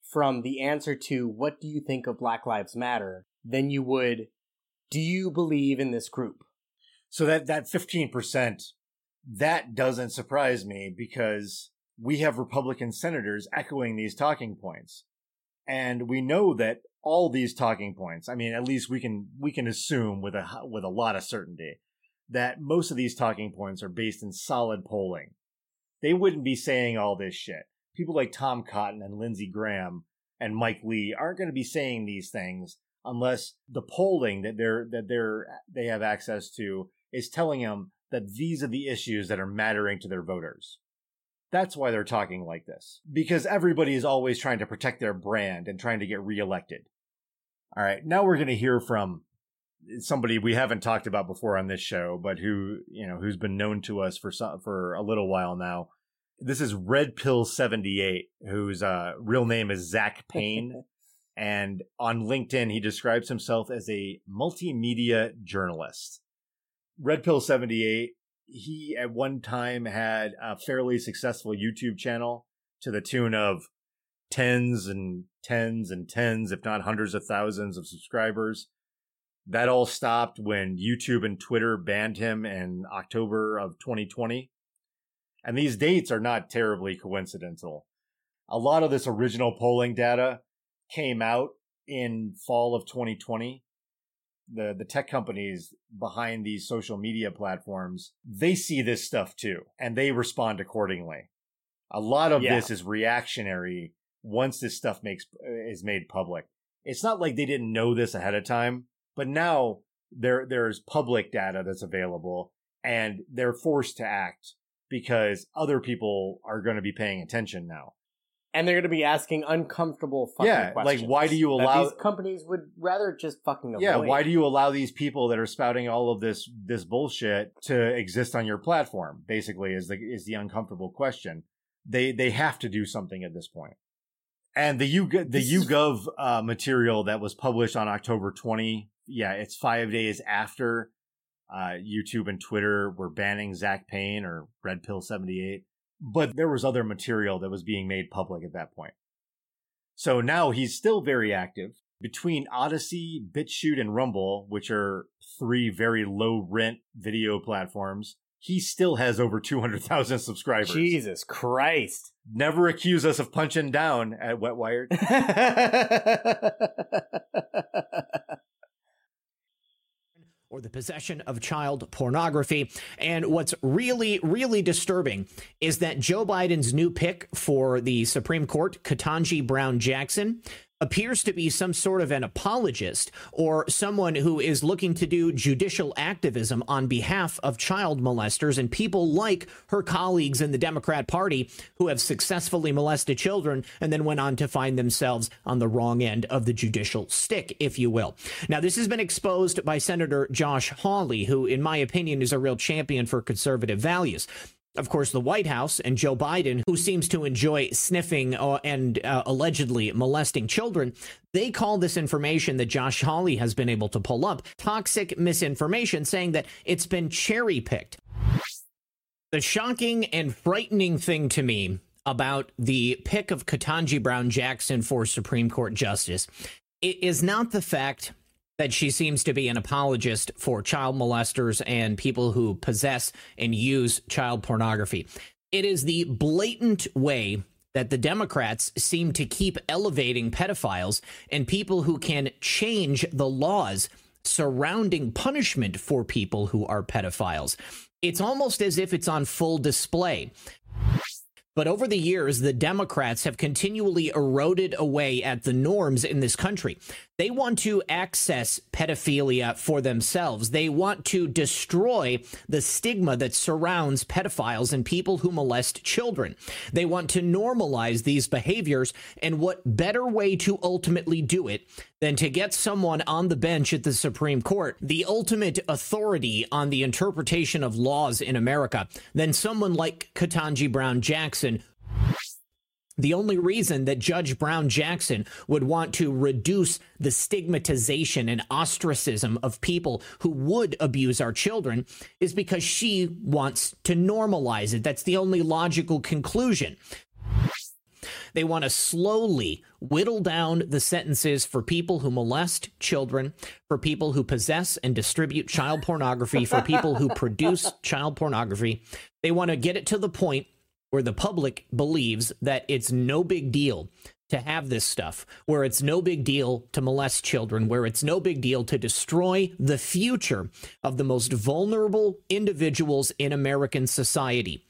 from the answer to what do you think of Black Lives Matter than you would do you believe in this group? So that that 15%, that doesn't surprise me because we have Republican senators echoing these talking points. And we know that all these talking points, I mean, at least we can we can assume with a with a lot of certainty that most of these talking points are based in solid polling. They wouldn't be saying all this shit. People like Tom Cotton and Lindsey Graham and Mike Lee aren't going to be saying these things unless the polling that they're that they're they have access to is telling them that these are the issues that are mattering to their voters. That's why they're talking like this. Because everybody is always trying to protect their brand and trying to get reelected. All right, now we're going to hear from somebody we haven't talked about before on this show, but who, you know, who's been known to us for some, for a little while now. This is Red Pill 78, whose uh, real name is Zach Payne. and on LinkedIn, he describes himself as a multimedia journalist. Red Pill 78, he at one time had a fairly successful YouTube channel to the tune of tens and tens and tens, if not hundreds of thousands of subscribers. That all stopped when YouTube and Twitter banned him in October of 2020. And these dates are not terribly coincidental. A lot of this original polling data came out in fall of 2020. The the tech companies behind these social media platforms, they see this stuff too and they respond accordingly. A lot of yeah. this is reactionary once this stuff makes is made public. It's not like they didn't know this ahead of time, but now there there's public data that's available and they're forced to act because other people are going to be paying attention now. And they're going to be asking uncomfortable fucking yeah, questions. like why do you allow these companies would rather just fucking avoid. Yeah, why do you allow these people that are spouting all of this this bullshit to exist on your platform? Basically, is the is the uncomfortable question. They they have to do something at this point. And the U the YouGov uh, material that was published on October 20, yeah, it's five days after uh, YouTube and Twitter were banning Zach Payne or Red Pill 78. But there was other material that was being made public at that point. So now he's still very active. Between Odysee, BitChute, and Rumble, which are three very low rent video platforms, he still has over 200,000 subscribers. Jesus Christ. Never accuse us of punching down at Wet Wired. or the possession of child pornography. And what's really, really disturbing is that Joe Biden's new pick for the Supreme Court, Ketanji Brown Jackson, appears to be some sort of an apologist or someone who is looking to do judicial activism on behalf of child molesters and people like her colleagues in the Democrat Party who have successfully molested children and then went on to find themselves on the wrong end of the judicial stick, if you will. Now, this has been exposed by Senator Josh Hawley, who, in my opinion, is a real champion for conservative values of course, the White House and Joe Biden, who seems to enjoy sniffing uh, and uh, allegedly molesting children, they call this information that Josh Hawley has been able to pull up toxic misinformation, saying that it's been cherry picked. The shocking and frightening thing to me about the pick of Ketanji Brown Jackson for Supreme Court Justice is not the fact that she seems to be an apologist for child molesters and people who possess and use child pornography. It is the blatant way that the Democrats seem to keep elevating pedophiles and people who can change the laws surrounding punishment for people who are pedophiles. It's almost as if it's on full display. But over the years, the Democrats have continually eroded away at the norms in this country. They want to access pedophilia for themselves. They want to destroy the stigma that surrounds pedophiles and people who molest children. They want to normalize these behaviors. And what better way to ultimately do it than to get someone on the bench at the Supreme Court, the ultimate authority on the interpretation of laws in America, than someone like Ketanji Brown Jackson, the only reason that Judge Brown Jackson would want to reduce the stigmatization and ostracism of people who would abuse our children is because she wants to normalize it. That's the only logical conclusion. They want to slowly whittle down the sentences for people who molest children, for people who possess and distribute child pornography, for people who produce child pornography. They want to get it to the point where the public believes that it's no big deal to have this stuff, where it's no big deal to molest children, where it's no big deal to destroy the future of the most vulnerable individuals in American society.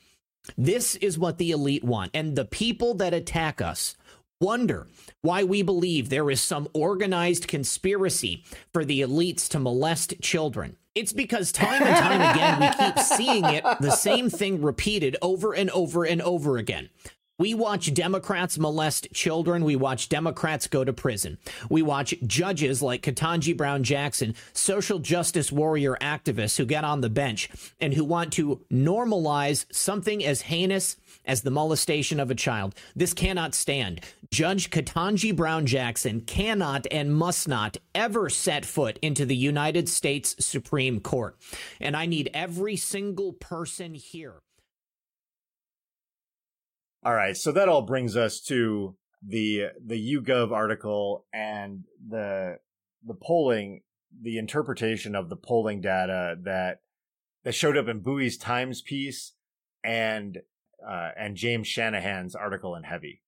This is what the elite want. And the people that attack us wonder why we believe there is some organized conspiracy for the elites to molest children. It's because time and time again we keep seeing it, the same thing repeated over and over and over again. We watch Democrats molest children. We watch Democrats go to prison. We watch judges like Ketanji Brown Jackson, social justice warrior activists who get on the bench and who want to normalize something as heinous as the molestation of a child. This cannot stand. Judge Ketanji Brown Jackson cannot and must not ever set foot into the United States Supreme Court. And I need every single person here all right, so that all brings us to the the YouGov article and the the polling, the interpretation of the polling data that that showed up in Bowie's Times piece and uh, and James Shanahan's article in Heavy.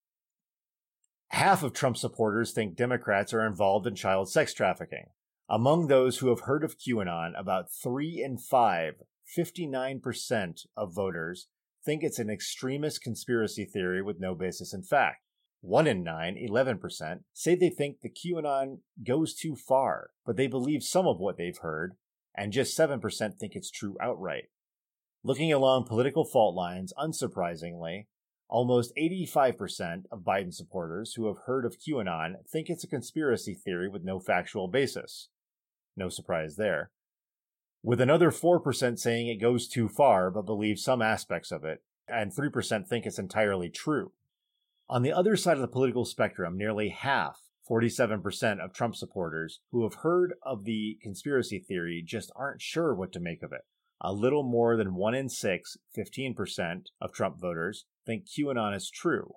Half of Trump supporters think Democrats are involved in child sex trafficking. Among those who have heard of QAnon, about three in five, 59% of voters think it's an extremist conspiracy theory with no basis in fact. One in nine, 11%, say they think the QAnon goes too far, but they believe some of what they've heard, and just 7% think it's true outright. Looking along political fault lines, unsurprisingly, almost 85% of Biden supporters who have heard of QAnon think it's a conspiracy theory with no factual basis. No surprise there with another 4% saying it goes too far but believe some aspects of it, and 3% think it's entirely true. On the other side of the political spectrum, nearly half, 47% of Trump supporters who have heard of the conspiracy theory just aren't sure what to make of it. A little more than 1 in 6, 15% of Trump voters think QAnon is true,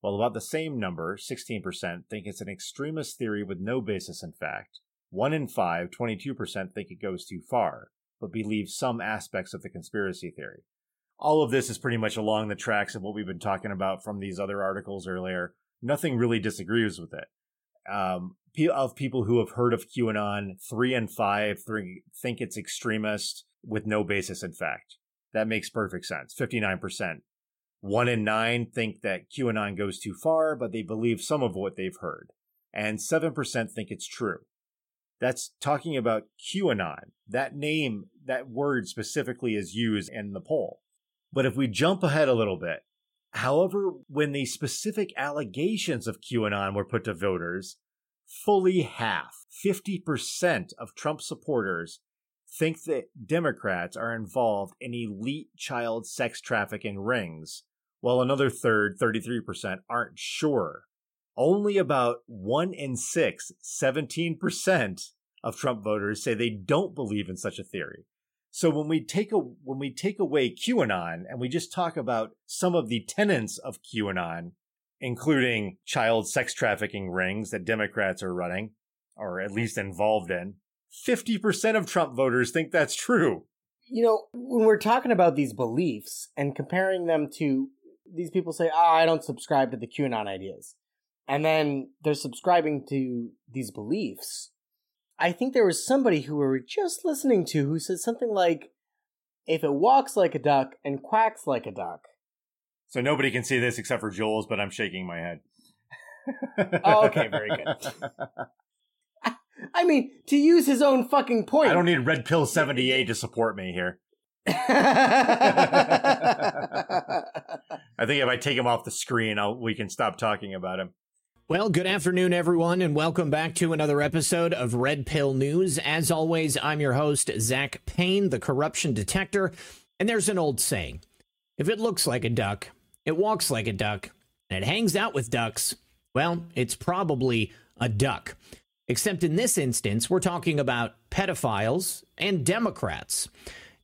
while about the same number, 16%, think it's an extremist theory with no basis in fact, one in five, 22%, think it goes too far, but believe some aspects of the conspiracy theory. All of this is pretty much along the tracks of what we've been talking about from these other articles earlier. Nothing really disagrees with it. Um, of people who have heard of QAnon, three and five three, think it's extremist with no basis in fact. That makes perfect sense. 59%. One in nine think that QAnon goes too far, but they believe some of what they've heard. And 7% think it's true. That's talking about QAnon. That name, that word specifically is used in the poll. But if we jump ahead a little bit, however, when the specific allegations of QAnon were put to voters, fully half, 50% of Trump supporters think that Democrats are involved in elite child sex trafficking rings, while another third, 33%, aren't sure only about one in six, 17% of Trump voters say they don't believe in such a theory. So when we take a when we take away QAnon and we just talk about some of the tenets of QAnon, including child sex trafficking rings that Democrats are running, or at least involved in, 50% of Trump voters think that's true. You know, when we're talking about these beliefs and comparing them to these people say, oh, I don't subscribe to the QAnon ideas and then they're subscribing to these beliefs. I think there was somebody who we were just listening to who said something like, if it walks like a duck and quacks like a duck. So nobody can see this except for Jules, but I'm shaking my head. oh, okay, very good. I mean, to use his own fucking point. I don't need Red Pill 78 to support me here. I think if I take him off the screen, I'll, we can stop talking about him. Well, good afternoon, everyone, and welcome back to another episode of Red Pill News. As always, I'm your host, Zach Payne, the corruption detector. And there's an old saying if it looks like a duck, it walks like a duck, and it hangs out with ducks, well, it's probably a duck. Except in this instance, we're talking about pedophiles and Democrats.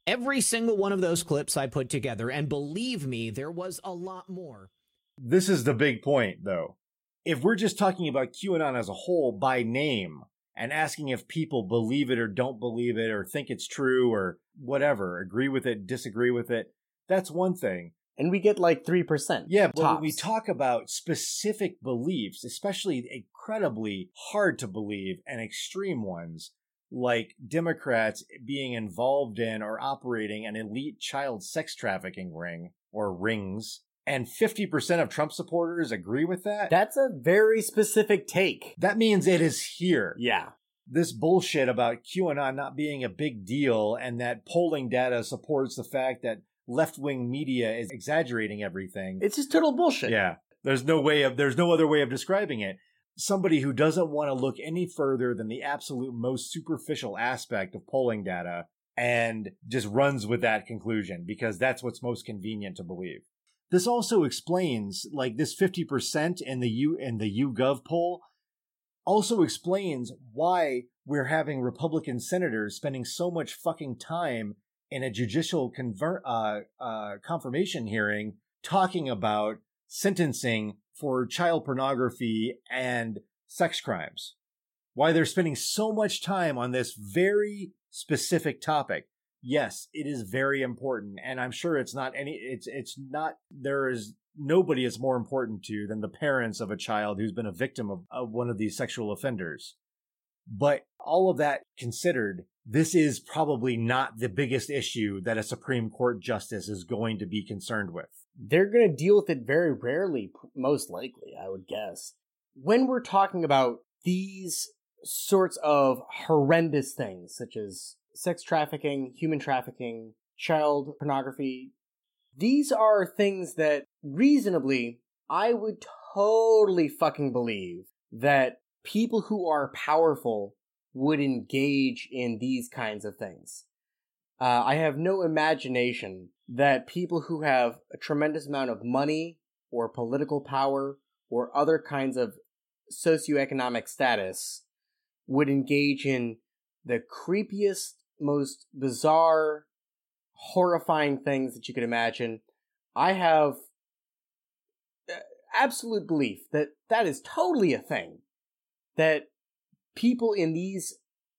Every single one of those clips I put together, and believe me, there was a lot more. This is the big point, though if we're just talking about QAnon as a whole by name and asking if people believe it or don't believe it or think it's true or whatever, agree with it, disagree with it, that's one thing. And we get like 3%. Yeah, but tops. when we talk about specific beliefs, especially incredibly hard to believe and extreme ones, like Democrats being involved in or operating an elite child sex trafficking ring or rings, and 50% of Trump supporters agree with that. That's a very specific take. That means it is here. Yeah. This bullshit about QAnon not being a big deal and that polling data supports the fact that left wing media is exaggerating everything. It's just total bullshit. Yeah. There's no way of there's no other way of describing it. Somebody who doesn't want to look any further than the absolute most superficial aspect of polling data and just runs with that conclusion because that's what's most convenient to believe. This also explains like this 50% in the U in the YouGov poll also explains why we're having Republican senators spending so much fucking time in a judicial convert uh, uh, confirmation hearing talking about sentencing for child pornography and sex crimes. Why they're spending so much time on this very specific topic. Yes, it is very important, and I'm sure it's not any. It's it's not. There is nobody is more important to than the parents of a child who's been a victim of, of one of these sexual offenders. But all of that considered, this is probably not the biggest issue that a Supreme Court justice is going to be concerned with. They're going to deal with it very rarely, most likely, I would guess. When we're talking about these sorts of horrendous things, such as sex trafficking, human trafficking, child pornography, these are things that reasonably I would totally fucking believe that people who are powerful would engage in these kinds of things. Uh, I have no imagination that people who have a tremendous amount of money or political power or other kinds of socioeconomic status would engage in the creepiest, most bizarre, horrifying things that you could imagine. I have uh, absolute belief that that is totally a thing. That people in these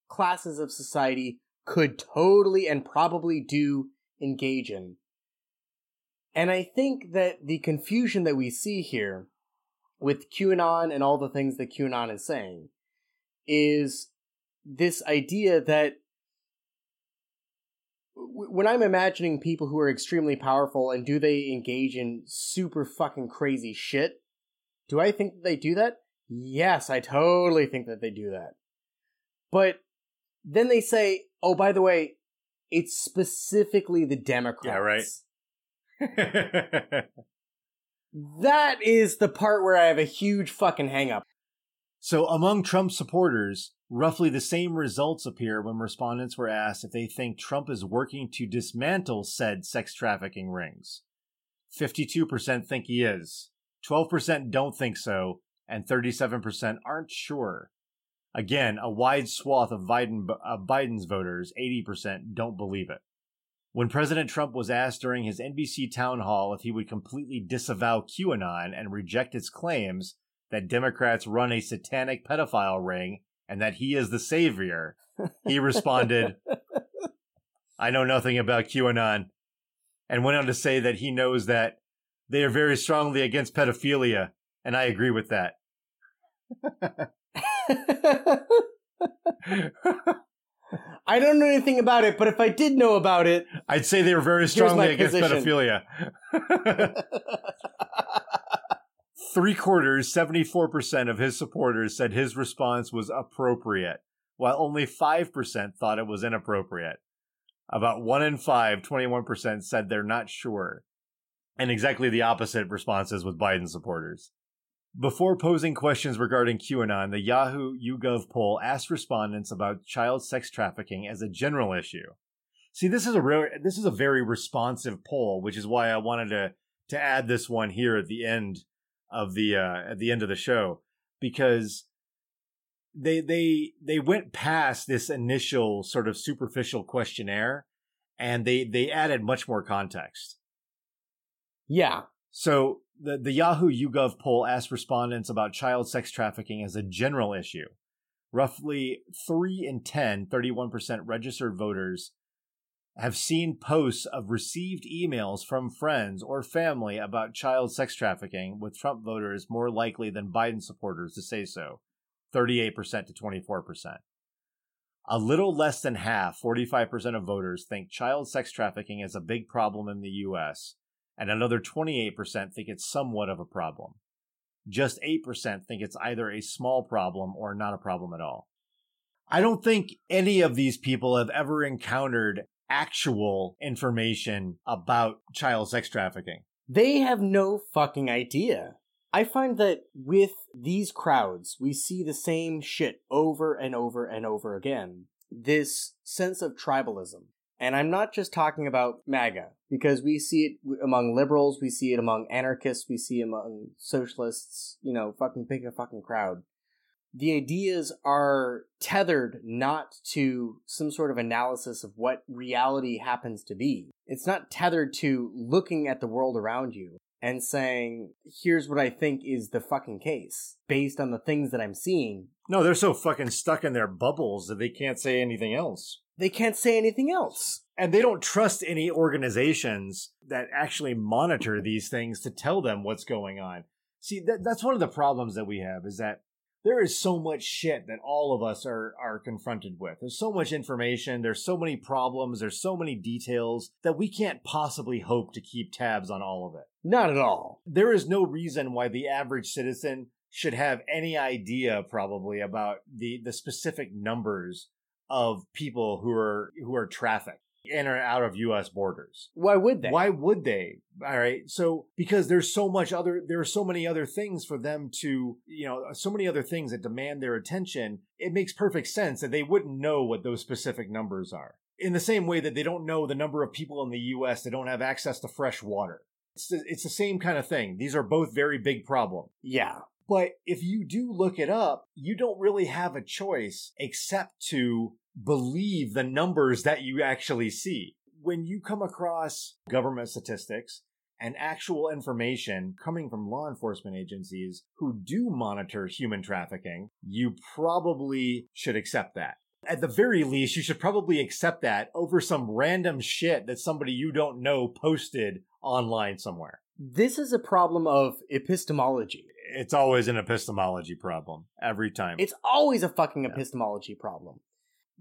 classes of society could totally and probably do engage in. And I think that the confusion that we see here with QAnon and all the things that QAnon is saying is this idea that when I'm imagining people who are extremely powerful and do they engage in super fucking crazy shit, do I think that they do that? Yes, I totally think that they do that. But then they say, oh, by the way, it's specifically the Democrats. Yeah, right. that is the part where I have a huge fucking hangup. So, among Trump supporters, roughly the same results appear when respondents were asked if they think Trump is working to dismantle said sex trafficking rings. 52% think he is, 12% don't think so, and 37% aren't sure. Again, a wide swath of, Biden, Biden's voters, 80%, don't believe it. When President Trump was asked during his NBC town hall if he would completely disavow QAnon and reject its claims, that Democrats run a satanic pedophile ring and that he is the savior, he responded, I know nothing about QAnon, and went on to say that he knows that they are very strongly against pedophilia, and I agree with that. I don't know anything about it, but if I did know about it, I'd say they were very strongly against position. pedophilia. Three quarters, 74% of his supporters said his response was appropriate, while only 5% thought it was inappropriate. About 1 in 5, 21% said they're not sure. And exactly the opposite responses with Biden supporters. Before posing questions regarding QAnon, the Yahoo YouGov poll asked respondents about child sex trafficking as a general issue. See, this is a real, this is a very responsive poll, which is why I wanted to to add this one here at the end of the uh, at the end of the show because they they they went past this initial sort of superficial questionnaire and they they added much more context. Yeah. So the the Yahoo YouGov poll asked respondents about child sex trafficking as a general issue. Roughly 3 in 10, 31% registered voters have seen posts of received emails from friends or family about child sex trafficking, with Trump voters more likely than Biden supporters to say so 38% to 24%. A little less than half, 45% of voters, think child sex trafficking is a big problem in the U.S., and another 28% think it's somewhat of a problem. Just 8% think it's either a small problem or not a problem at all. I don't think any of these people have ever encountered actual information about child sex trafficking. They have no fucking idea. I find that with these crowds, we see the same shit over and over and over again. This sense of tribalism. And I'm not just talking about MAGA, because we see it among liberals, we see it among anarchists, we see it among socialists, you know, fucking pick a fucking crowd. The ideas are tethered not to some sort of analysis of what reality happens to be. It's not tethered to looking at the world around you and saying, here's what I think is the fucking case based on the things that I'm seeing. No, they're so fucking stuck in their bubbles that they can't say anything else. They can't say anything else. And they don't trust any organizations that actually monitor these things to tell them what's going on. See, that, that's one of the problems that we have is that there is so much shit that all of us are are confronted with. There's so much information, there's so many problems, there's so many details that we can't possibly hope to keep tabs on all of it. Not at all. There is no reason why the average citizen should have any idea probably about the the specific numbers of people who are who are trafficked in or out of US borders. Why would they? Why would they? All right. So because there's so much other there are so many other things for them to, you know, so many other things that demand their attention, it makes perfect sense that they wouldn't know what those specific numbers are. In the same way that they don't know the number of people in the US that don't have access to fresh water. It's the, it's the same kind of thing. These are both very big problems. Yeah. But if you do look it up, you don't really have a choice except to believe the numbers that you actually see. When you come across government statistics and actual information coming from law enforcement agencies who do monitor human trafficking, you probably should accept that. At the very least, you should probably accept that over some random shit that somebody you don't know posted online somewhere. This is a problem of epistemology. It's always an epistemology problem every time. It's always a fucking epistemology problem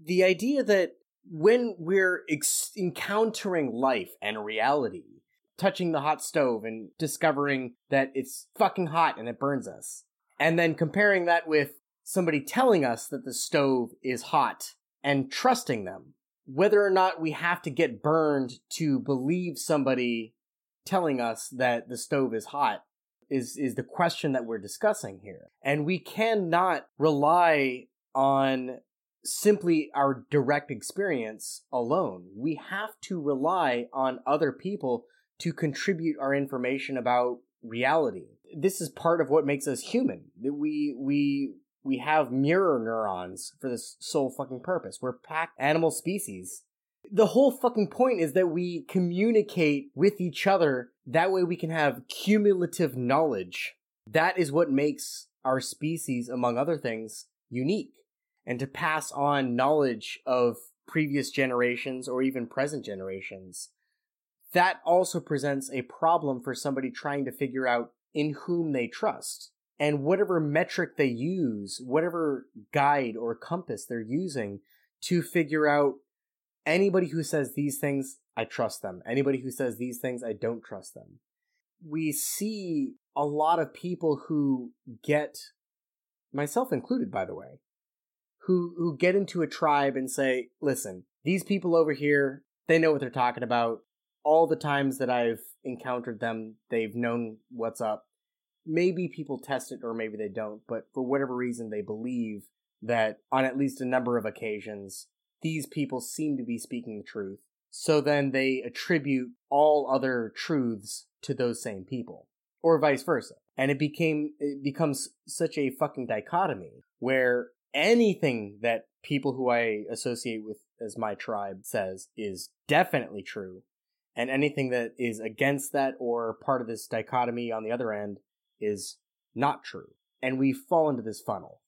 the idea that when we're ex- encountering life and reality, touching the hot stove and discovering that it's fucking hot and it burns us, and then comparing that with somebody telling us that the stove is hot and trusting them, whether or not we have to get burned to believe somebody telling us that the stove is hot is is the question that we're discussing here. And we cannot rely on simply our direct experience alone. We have to rely on other people to contribute our information about reality. This is part of what makes us human. That we we we have mirror neurons for this sole fucking purpose. We're pack animal species. The whole fucking point is that we communicate with each other. That way we can have cumulative knowledge. That is what makes our species, among other things, unique and to pass on knowledge of previous generations or even present generations. That also presents a problem for somebody trying to figure out in whom they trust. And whatever metric they use, whatever guide or compass they're using to figure out anybody who says these things, I trust them. Anybody who says these things, I don't trust them. We see a lot of people who get, myself included, by the way, who who get into a tribe and say, "Listen, these people over here, they know what they're talking about. All the times that I've encountered them, they've known what's up. Maybe people test it or maybe they don't, but for whatever reason they believe that on at least a number of occasions these people seem to be speaking the truth. So then they attribute all other truths to those same people or vice versa. And it became it becomes such a fucking dichotomy where anything that people who I associate with as my tribe says is definitely true. And anything that is against that or part of this dichotomy on the other end is not true. And we fall into this funnel.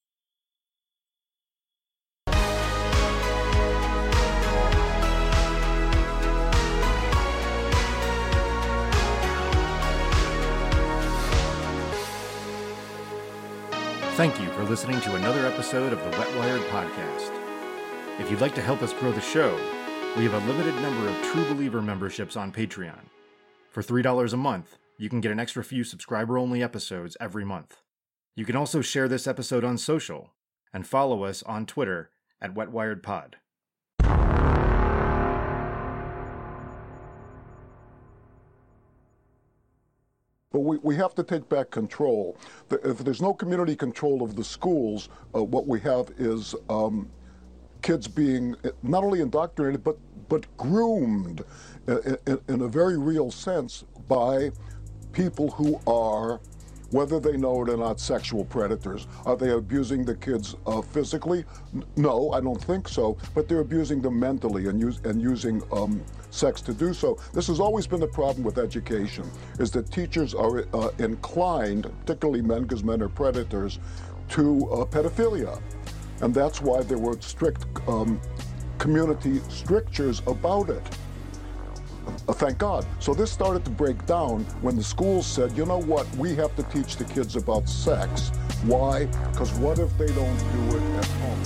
Thank you for listening to another episode of the Wet Wired Podcast. If you'd like to help us grow the show, we have a limited number of True Believer memberships on Patreon. For $3 a month, you can get an extra few subscriber only episodes every month. You can also share this episode on social and follow us on Twitter at WetWiredPod. But we, we have to take back control. If there's no community control of the schools, uh, what we have is um, kids being uh, not only indoctrinated, but, but groomed in, in, in a very real sense by people who are whether they know it or not, sexual predators. Are they abusing the kids uh, physically? N- no, I don't think so. But they're abusing them mentally and, use, and using um, sex to do so. This has always been the problem with education: is that teachers are uh, inclined, particularly men, because men are predators, to uh, pedophilia, and that's why there were strict um, community strictures about it. Uh, thank God. So this started to break down when the schools said, you know what, we have to teach the kids about sex. Why? Because what if they don't do it at home?